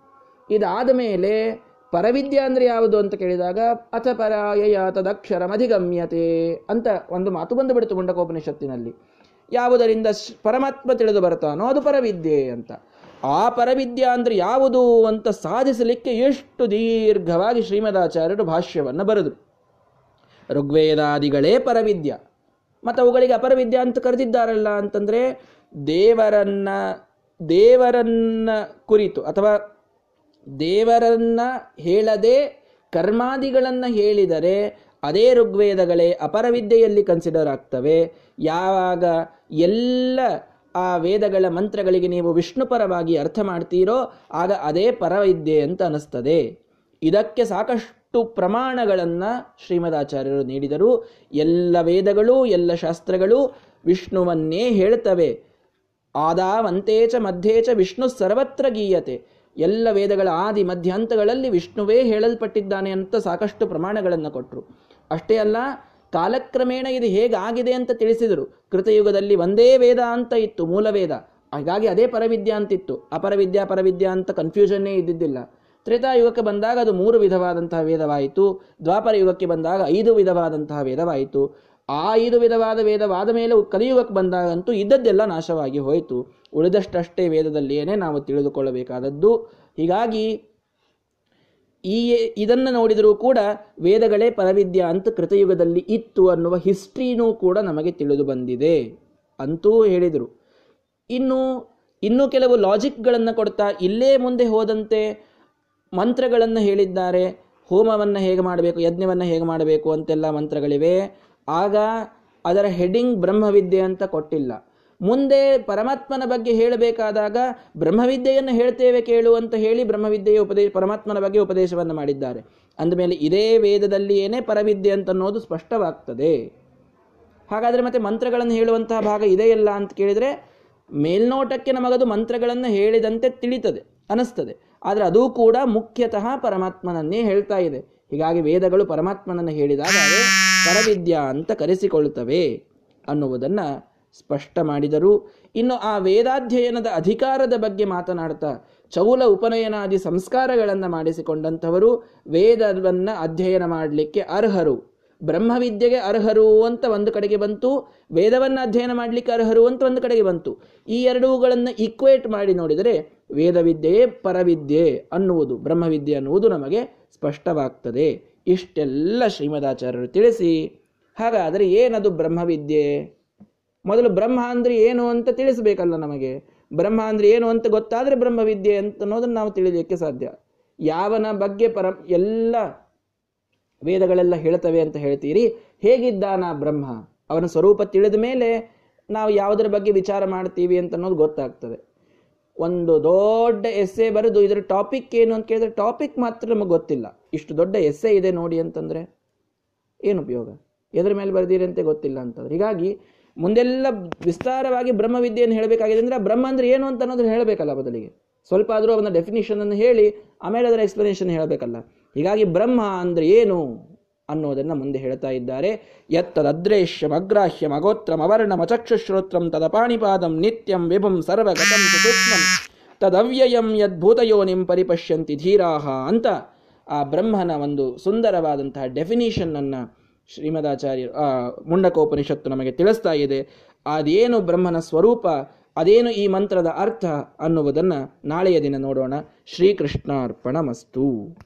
ಇದಾದ ಮೇಲೆ ಪರವಿದ್ಯೆ ಅಂದರೆ ಯಾವುದು ಅಂತ ಕೇಳಿದಾಗ ಅಥ ಪರಾಯ ತದಕ್ಷರಮಧಿಗಮ್ಯತೆ ಅಂತ ಒಂದು ಮಾತು ಬಂದುಬಿಡ್ತು ಮುಂಡಕೋಪನಿಷತ್ತಿನಲ್ಲಿ. ಯಾವುದರಿಂದ ಪರಮಾತ್ಮ ತಿಳಿದು ಬರ್ತಾನೋ ಅದು ಪರವಿದ್ಯೆ ಅಂತ. ಆ ಪರವಿದ್ಯೆ ಅಂದರೆ ಯಾವುದು ಅಂತ ಸಾಧಿಸಲಿಕ್ಕೆ ಎಷ್ಟು ದೀರ್ಘವಾಗಿ ಶ್ರೀಮದಾಚಾರ್ಯರು ಭಾಷ್ಯವನ್ನು ಬರೆದರು. ಋಗ್ವೇದಾದಿಗಳೇ ಪರವಿದ್ಯ. ಮತ್ತು ಅವುಗಳಿಗೆ ಅಪರವಿದ್ಯ ಅಂತ ಕರೆದಿದ್ದಾರಲ್ಲ ಅಂತಂದರೆ ದೇವರನ್ನ ದೇವರನ್ನ ಕುರಿತು ಅಥವಾ ದೇವರನ್ನ ಹೇಳದೆ ಕರ್ಮಾದಿಗಳನ್ನು ಹೇಳಿದರೆ ಅದೇ ಋಗ್ವೇದಗಳೇ ಅಪರವಿದ್ಯೆಯಲ್ಲಿ ಕನ್ಸಿಡರ್ ಆಗ್ತವೆ. ಯಾವಾಗ ಎಲ್ಲ ಆ ವೇದಗಳ ಮಂತ್ರಗಳಿಗೆ ನೀವು ವಿಷ್ಣುಪರವಾಗಿ ಅರ್ಥ ಮಾಡ್ತೀರೋ ಆಗ ಅದೇ ಪರವಿದ್ಯೆ ಅಂತ ಅನಿಸ್ತದೆ. ಇದಕ್ಕೆ ಸಾಕಷ್ಟು ಪ್ರಮಾಣಗಳನ್ನು ಶ್ರೀಮದಾಚಾರ್ಯರು ನೀಡಿದರು. ಎಲ್ಲ ವೇದಗಳು, ಎಲ್ಲ ಶಾಸ್ತ್ರಗಳು ವಿಷ್ಣುವನ್ನೇ ಹೇಳ್ತವೆ. ಆದಾವಂತೇಚ ಮಧ್ಯೇಚ ವಿಷ್ಣು ಸರ್ವತ್ರ ಗೀಯತೆ. ಎಲ್ಲ ವೇದಗಳ ಆದಿ ಮಧ್ಯಂತಗಳಲ್ಲಿ ವಿಷ್ಣುವೇ ಹೇಳಲ್ಪಟ್ಟಿದ್ದಾನೆ ಅಂತ ಸಾಕಷ್ಟು ಪ್ರಮಾಣಗಳನ್ನು ಕೊಟ್ಟರು ಅಷ್ಟೇ ಅಲ್ಲ ಕಾಲಕ್ರಮೇಣ ಇದು ಹೇಗಾಗಿದೆ ಅಂತ ತಿಳಿಸಿದರು. ಕೃತಯುಗದಲ್ಲಿ ಒಂದೇ ವೇದ ಅಂತ ಇತ್ತು ಮೂಲ ವೇದ ಹಾಗಾಗಿ ಅದೇ ಪರವಿದ್ಯಾ ಅಂತಿತ್ತು ಅಪರವಿದ್ಯಾ, ಪರವಿದ್ಯಾ ಅಂತ ಕನ್ಫ್ಯೂಷನ್ನೇ ಇದ್ದಿದ್ದಿಲ್ಲ. ತ್ರೇತಾಯುಗಕ್ಕೆ ಬಂದಾಗ ಅದು ಮೂರು ವಿಧವಾದಂತಹ ವೇದವಾಯಿತು. ದ್ವಾಪರ ಯುಗಕ್ಕೆ ಬಂದಾಗ ಐದು ವಿಧವಾದಂತಹ ವೇದವಾಯಿತು. ಆ ಐದು ವಿಧವಾದ ವೇದವಾದ ಮೇಲೆ ಕಲಿಯುಗಕ್ಕೆ ಬಂದಾಗಂತೂ ಇದ್ದದ್ದೆಲ್ಲ ನಾಶವಾಗಿ ಹೋಯಿತು. ಉಳಿದಷ್ಟಷ್ಟೇ ವೇದದಲ್ಲಿಯೇ ನಾವು ತಿಳಿದುಕೊಳ್ಳಬೇಕಾದದ್ದು. ಹೀಗಾಗಿ ಈ ಇದನ್ನು ನೋಡಿದರೂ ಕೂಡ ವೇದಗಳೇ ಪರವಿದ್ಯಾ ಅಂತ ಕೃತಯುಗದಲ್ಲಿ ಇತ್ತು ಅನ್ನುವ ಹಿಸ್ಟ್ರಿನೂ ಕೂಡ ನಮಗೆ ತಿಳಿದು ಬಂದಿದೆ ಅಂತೂ ಹೇಳಿದರು. ಇನ್ನು, ಇನ್ನೂ ಕೆಲವು ಲಾಜಿಕ್ಗಳನ್ನು ಕೊಡ್ತಾ ಇಲ್ಲೇ ಮುಂದೆ ಹೋದಂತೆ ಮಂತ್ರಗಳನ್ನು ಹೇಳಿದ್ದಾರೆ. ಹೋಮವನ್ನು ಹೇಗೆ ಮಾಡಬೇಕು, ಯಜ್ಞವನ್ನು ಹೇಗೆ ಮಾಡಬೇಕು ಅಂತೆಲ್ಲ ಮಂತ್ರಗಳಿವೆ. ಆಗ ಅದರ ಹೆಡಿಂಗ್ ಬ್ರಹ್ಮವಿದ್ಯೆ ಅಂತ ಕೊಟ್ಟಿಲ್ಲ. ಮುಂದೆ ಪರಮಾತ್ಮನ ಬಗ್ಗೆ ಹೇಳಬೇಕಾದಾಗ ಬ್ರಹ್ಮವಿದ್ಯೆಯನ್ನು ಹೇಳ್ತೇವೆ ಕೇಳು ಅಂತ ಹೇಳಿ ಬ್ರಹ್ಮವಿದ್ಯೆಯ ಉಪದೇಶ ಪರಮಾತ್ಮನ ಬಗ್ಗೆ ಉಪದೇಶವನ್ನು ಮಾಡಿದ್ದಾರೆ. ಅಂದಮೇಲೆ ಇದೇ ವೇದದಲ್ಲಿ ಏನೇ ಪರವಿದ್ಯೆ ಅಂತ ಅನ್ನೋದು ಸ್ಪಷ್ಟವಾಗ್ತದೆ. ಹಾಗಾದರೆ ಮತ್ತೆ ಮಂತ್ರಗಳನ್ನು ಹೇಳುವಂತಹ ಭಾಗ ಇದೆಯಲ್ಲ ಅಂತ ಕೇಳಿದರೆ ಮೇಲ್ನೋಟಕ್ಕೆ ನಮಗದು ಮಂತ್ರಗಳನ್ನು ಹೇಳಿದಂತೆ ತಿಳಿತದೆ, ಅನಿಸ್ತದೆ. ಆದರೆ ಅದು ಕೂಡ ಮುಖ್ಯತಃ ಪರಮಾತ್ಮನನ್ನೇ ಹೇಳ್ತಾ ಇದೆ. ಹೀಗಾಗಿ ವೇದಗಳು ಪರಮಾತ್ಮನನ್ನು ಹೇಳಿದಾಗ ಪರವಿದ್ಯಾ ಅಂತ ಕರೆಸಿಕೊಳ್ಳುತ್ತವೆ ಅನ್ನುವುದನ್ನು ಸ್ಪಷ್ಟ ಮಾಡಿದರು ಇನ್ನು ಆ ವೇದಾಧ್ಯಯನದ ಅಧಿಕಾರದ ಬಗ್ಗೆ ಮಾತನಾಡ್ತಾ ಚೌಲ ಉಪನಯನಾದಿ ಸಂಸ್ಕಾರಗಳನ್ನು ಮಾಡಿಸಿಕೊಂಡಂಥವರು ವೇದವನ್ನು ಅಧ್ಯಯನ ಮಾಡಲಿಕ್ಕೆ ಅರ್ಹರು. ಬ್ರಹ್ಮವಿದ್ಯೆಗೆ ಅರ್ಹರು ಅಂತ ಒಂದು ಕಡೆಗೆ ಬಂತು, ವೇದವನ್ನು ಅಧ್ಯಯನ ಮಾಡಲಿಕ್ಕೆ ಅರ್ಹರು ಅಂತ ಒಂದು ಕಡೆಗೆ ಬಂತು. ಈ ಎರಡೂಗಳನ್ನು ಈಕ್ವೇಟ್ ಮಾಡಿ ನೋಡಿದರೆ ವೇದವಿದ್ಯೆಯೇ ಪರವಿದ್ಯೆ ಅನ್ನುವುದು, ಬ್ರಹ್ಮವಿದ್ಯೆ ಅನ್ನುವುದು ನಮಗೆ ಸ್ಪಷ್ಟವಾಗ್ತದೆ. ಇಷ್ಟೆಲ್ಲ ಶ್ರೀಮದಾಚಾರ್ಯರು ತಿಳಿಸಿ. ಹಾಗಾದರೆ ಏನದು ಬ್ರಹ್ಮವಿದ್ಯೆ? ಮೊದಲು ಬ್ರಹ್ಮ ಅಂದ್ರೆ ಏನು ಅಂತ ತಿಳಿಸಬೇಕಲ್ಲ ನಮಗೆ? ಬ್ರಹ್ಮ ಅಂದ್ರೆ ಏನು ಅಂತ ಗೊತ್ತಾದ್ರೆ ಬ್ರಹ್ಮವಿದ್ಯೆ ಅಂತ ಅನ್ನೋದನ್ನು ನಾವು ತಿಳಿಯಲಿಕ್ಕೆ ಸಾಧ್ಯ. ಯಾವನ ಬಗ್ಗೆ ಪರ ಎಲ್ಲ ವೇದಗಳೆಲ್ಲ ಹೇಳ್ತವೆ ಅಂತ ಹೇಳ್ತೀರಿ. ಹೇಗಿದ್ದಾನ ಬ್ರಹ್ಮ? ಅವನ ಸ್ವರೂಪ ತಿಳಿದ ಮೇಲೆ ನಾವು ಯಾವುದರ ಬಗ್ಗೆ ವಿಚಾರ ಮಾಡ್ತೀವಿ ಅಂತ ಅನ್ನೋದು ಗೊತ್ತಾಗ್ತದೆ. ಒಂದು ದೊಡ್ಡ ಎಸ್ಸೆ ಬರೆದು ಇದರ ಟಾಪಿಕ್ ಏನು ಅಂತ ಕೇಳಿದ್ರೆ ಟಾಪಿಕ್ ಮಾತ್ರ ನಮಗೆ ಗೊತ್ತಿಲ್ಲ. ಇಷ್ಟು ದೊಡ್ಡ ಎಸ್ಸೆ ಇದೆ ನೋಡಿ ಅಂತಂದ್ರೆ ಏನು ಉಪಯೋಗ? ಎದ್ರ ಮೇಲೆ ಬರೆದಿರಂತೆ ಅಂತ ಗೊತ್ತಿಲ್ಲ ಅಂತಂದ್ರೆ. ಹೀಗಾಗಿ ಮುಂದೆಲ್ಲ ವಿಸ್ತಾರವಾಗಿ ಬ್ರಹ್ಮವಿದ್ಯೆಯನ್ನು ಹೇಳಬೇಕಾಗಿದೆ ಅಂದರೆ ಬ್ರಹ್ಮ ಅಂದರೆ ಏನು ಅಂತ ಅನ್ನೋದನ್ನು ಹೇಳಬೇಕಲ್ಲ ಬದಲಿಗೆ. ಸ್ವಲ್ಪ ಆದರೂ ಅವನ ಡೆಫಿನೇಷನನ್ನು ಹೇಳಿ, ಆಮೇಲೆ ಅದರ ಎಕ್ಸ್ಪ್ಲನೇಷನ್ ಹೇಳಬೇಕಲ್ಲ. ಹೀಗಾಗಿ ಬ್ರಹ್ಮ ಅಂದರೆ ಏನು ಅನ್ನೋದನ್ನು ಮುಂದೆ ಹೇಳ್ತಾ ಇದ್ದಾರೆ. ಯತ್ತದದ್ರೇಶ್ಯಂ ಅಗ್ರಾಹ್ಯಂ ಅಗೋತ್ರಂ ಅವರ್ಣಂ ಅಚಕ್ಷುಶ್ರೋತ್ರಂ ತದಪಾಣಿಪಾದಂ ನಿತ್ಯಂ ವಿಭುಂ ಸರ್ವಗತಂ ಸುಸೂಕ್ಷ್ಮಂ ತದವ್ಯಯಂ ಯದ್ಭೂತಯೋನಿಂ ಪರಿಪಶ್ಯಂತಿ ಧೀರಾಹ ಅಂತ ಆ ಬ್ರಹ್ಮನ ಒಂದು ಸುಂದರವಾದಂತಹ ಡೆಫಿನೇಷನ್ನನ್ನು ಶ್ರೀಮದಾಚಾರ್ಯರು ಮುಂಡಕೋಪನಿಷತ್ತು ನಮಗೆ ತಿಳಿಸ್ತಾ ಇದೆ. ಅದೇನು ಬ್ರಹ್ಮನ ಸ್ವರೂಪ, ಅದೇನು ಈ ಮಂತ್ರದ ಅರ್ಥ ಅನ್ನುವುದನ್ನು ನಾಳೆಯ ದಿನ ನೋಡೋಣ. ಶ್ರೀಕೃಷ್ಣಾರ್ಪಣ ಮಸ್ತು